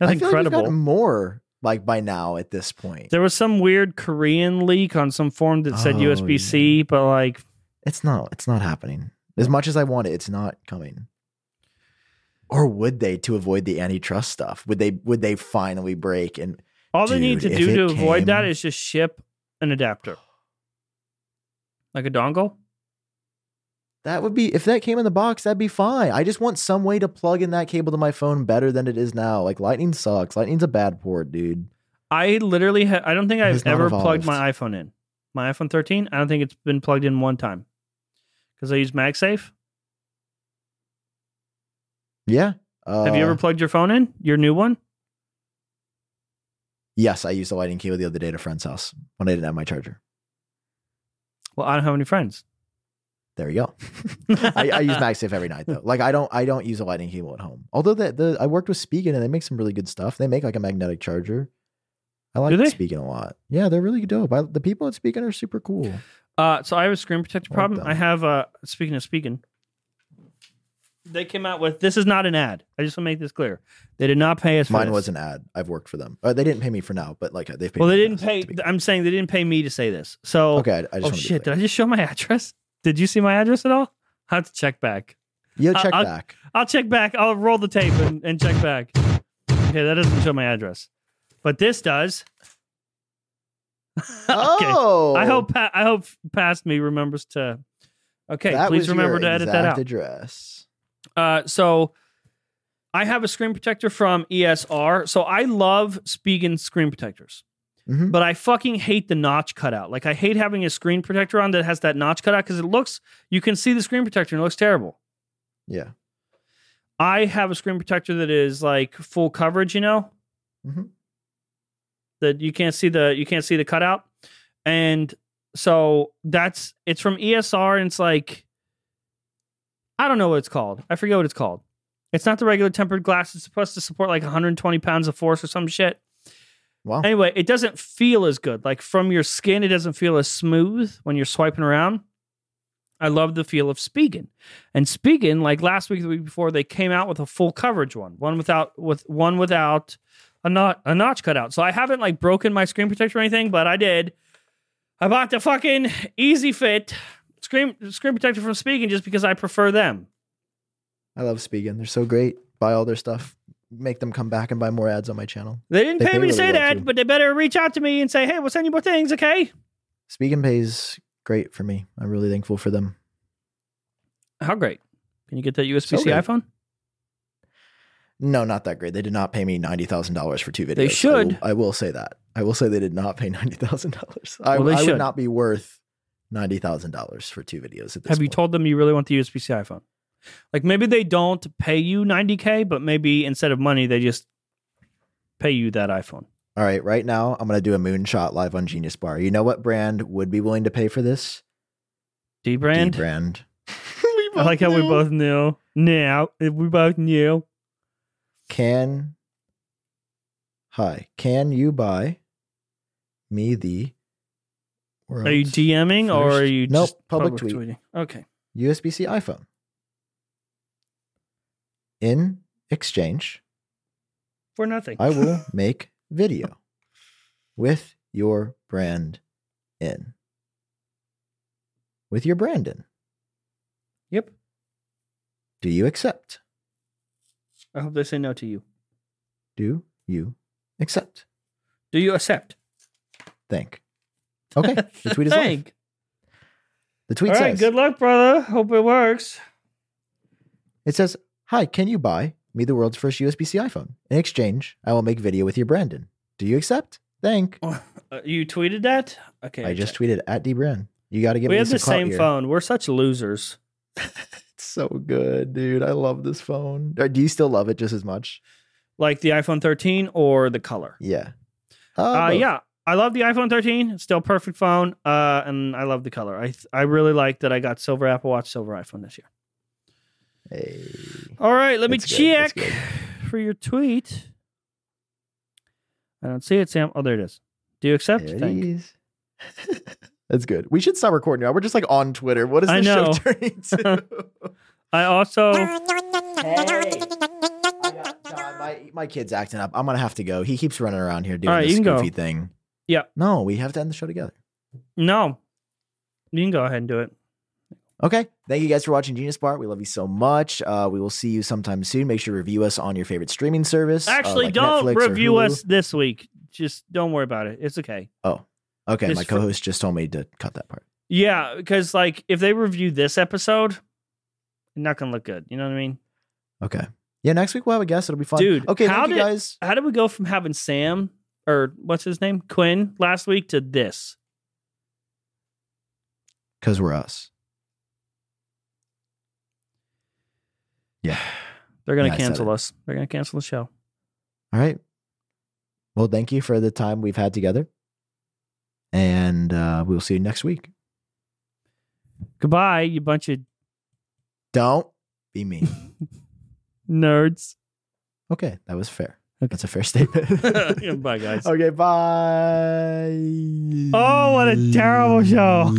I nothing feel like we've credible. more like by now at this point. there was some weird Korean leak on some form that said Oh, USB C, but like It's not. It's not happening. As much as I want it, it's not coming. Or would they to avoid the antitrust stuff? Would they? Would they finally break and all they need to do to it avoid that is just ship an adapter, like a dongle. That would be if that came in the box, that'd be fine. I just want some way to plug in that cable to my phone better than it is now. Like Lightning sucks. Lightning's a bad port, dude. I literally, ha- I don't think I've ever plugged my iPhone in. My iPhone 13, I don't think it's been plugged in one time because I use MagSafe. Yeah. Uh, Have you ever plugged your phone in? Your new one? Yes, I used the lightning cable the other day at a friend's house when I didn't have my charger. Well, I don't have any friends. There you go. I, I use MagSafe every night though. Like I don't I don't use a lightning cable at home. Although the, the I worked with Spigen and they make some really good stuff. They make like a magnetic charger. I like? Spigen a lot. Yeah, they're really dope. I, the people at Spigen are super cool. Uh, so I have a screen protector problem. I have, uh, speaking of speaking, they came out with this is not an ad. I just want to make this clear. They did not pay us for Mine this. was an ad. I've worked for them. Uh, they didn't pay me for now, but like they've paid. Well, they didn't pay. to be clear. I'm saying they didn't pay me to say this. So, Okay, I, I just oh shit, did I just show my address? Did you see my address at all? I have to check back. Yo, I- check I'll- back. I'll check back. I'll roll the tape and, and check back. Okay, that doesn't show my address, but this does. okay. Oh, I hope I hope past me remembers to. Okay, that please remember to edit that out. Address. Uh, so I have a screen protector from ESR, so I love Spigen screen protectors. Mhm. But I fucking hate the notch cutout. Like I hate having a screen protector on that has that notch cutout because it looks you can see the screen protector and it looks terrible. Yeah. I have a screen protector that is like full coverage, you know, Mhm. that you can't see the you can't see the cutout, and so that's it's from ESR and it's like I don't know what it's called. I forget what it's called. It's not the regular tempered glass. It's supposed to support like 120 pounds of force or some shit. Wow. Anyway, it doesn't feel as good. Like from your skin, it doesn't feel as smooth when you're swiping around. I love the feel of Spigen. And Spigen, like last week, the week before, they came out with a full coverage one, one without with one without a not a notch cut out. So I haven't like broken my screen protector or anything, but I did. I bought the fucking Easy Fit screen screen protector from Spigen just because I prefer them. I love Spigen. They're so great. Buy all their stuff. Make them come back and buy more ads on my channel. They didn't They pay pay me to really say well, that, too. but they better reach out to me and say, "Hey, we'll send you more things." Okay. Spigen pays great for me. I'm really thankful for them. How great! Can you get that USB C So iPhone? No, not that great. They did not pay me ninety thousand dollars for two videos. They should. I will, I will say that. I will say they did not pay ninety thousand dollars. I, Well, I should. would not be worth ninety thousand dollars for two videos. At this Have you told them you really want the USB C iPhone? Like maybe they don't pay you 90k, but maybe instead of money they just pay you that iPhone. All right, right now I'm gonna do a moonshot live on Genius Bar. You know what brand would be willing to pay for this? dbrand. D brand. I like how we both knew. Now we both knew. can. Hi, can you buy me the? Are you world's DMing or are you Nope, public public tweet. tweeting? Okay. USB C iPhone. In exchange, For nothing. I will make video with your brand in. With your brand in. Yep. Do you accept? I hope they say no to you. Do you accept? Do you accept? Thank. Okay. The tweet is live. Thank. The tweet All says All right. Good luck, brother. Hope it works. it says, Hi, can you buy me the world's first USB C iPhone? In exchange, I will make video with your Brandon. Do you accept? Thank. Uh, you tweeted that? Okay. I just tweeted at dbrand. You got to get We me have the same here. phone. We're such losers. It's so good, dude. I love this phone. Uh, Do you still love it just as much? Like the iPhone 13 or the color. Yeah. Uh, both. yeah, I love the iPhone 13. It's still perfect phone. Uh, and I love the color. I th- I really like that I got silver Apple Watch, silver iPhone this year. Hey. All right, let me That's good, check for your tweet. I don't see it, Sam. Oh, there it is. Do you accept? There it Thank. is. That's good. We should stop recording now. We're just like on Twitter. What is I this show know. turning to? I also God, my my kid's acting up. I'm gonna have to go. He keeps running around here doing All right, this you can go. goofy thing. Yeah. No, we have to end the show together. no. You can go ahead and do it. Okay. Thank you guys for watching Genius Bar. We love you so much. Uh, we will see you sometime soon. Make sure to review us on your favorite streaming service. uh, Actually, like don't Netflix review us this week. Just don't worry about it. It's okay. Oh, okay. Just my co-host just told me to cut that part. Yeah, because like if they review this episode, not gonna look good. You know what I mean? Okay. Yeah, next week we'll have a guest. It'll be fun. Dude, Okay, how did- guys. How did we go from having Sam or what's his name Quinn last week to this? Because we're us. Yeah. They're gonna Yeah, cancel us. They're gonna cancel the show. All right. Well, thank you for the time we've had together. And uh, we'll see you next week. Goodbye, you bunch of Don't be mean. nerds. okay, that was fair. Okay. That's a fair statement. Bye, guys. okay, bye. Oh, what a terrible show.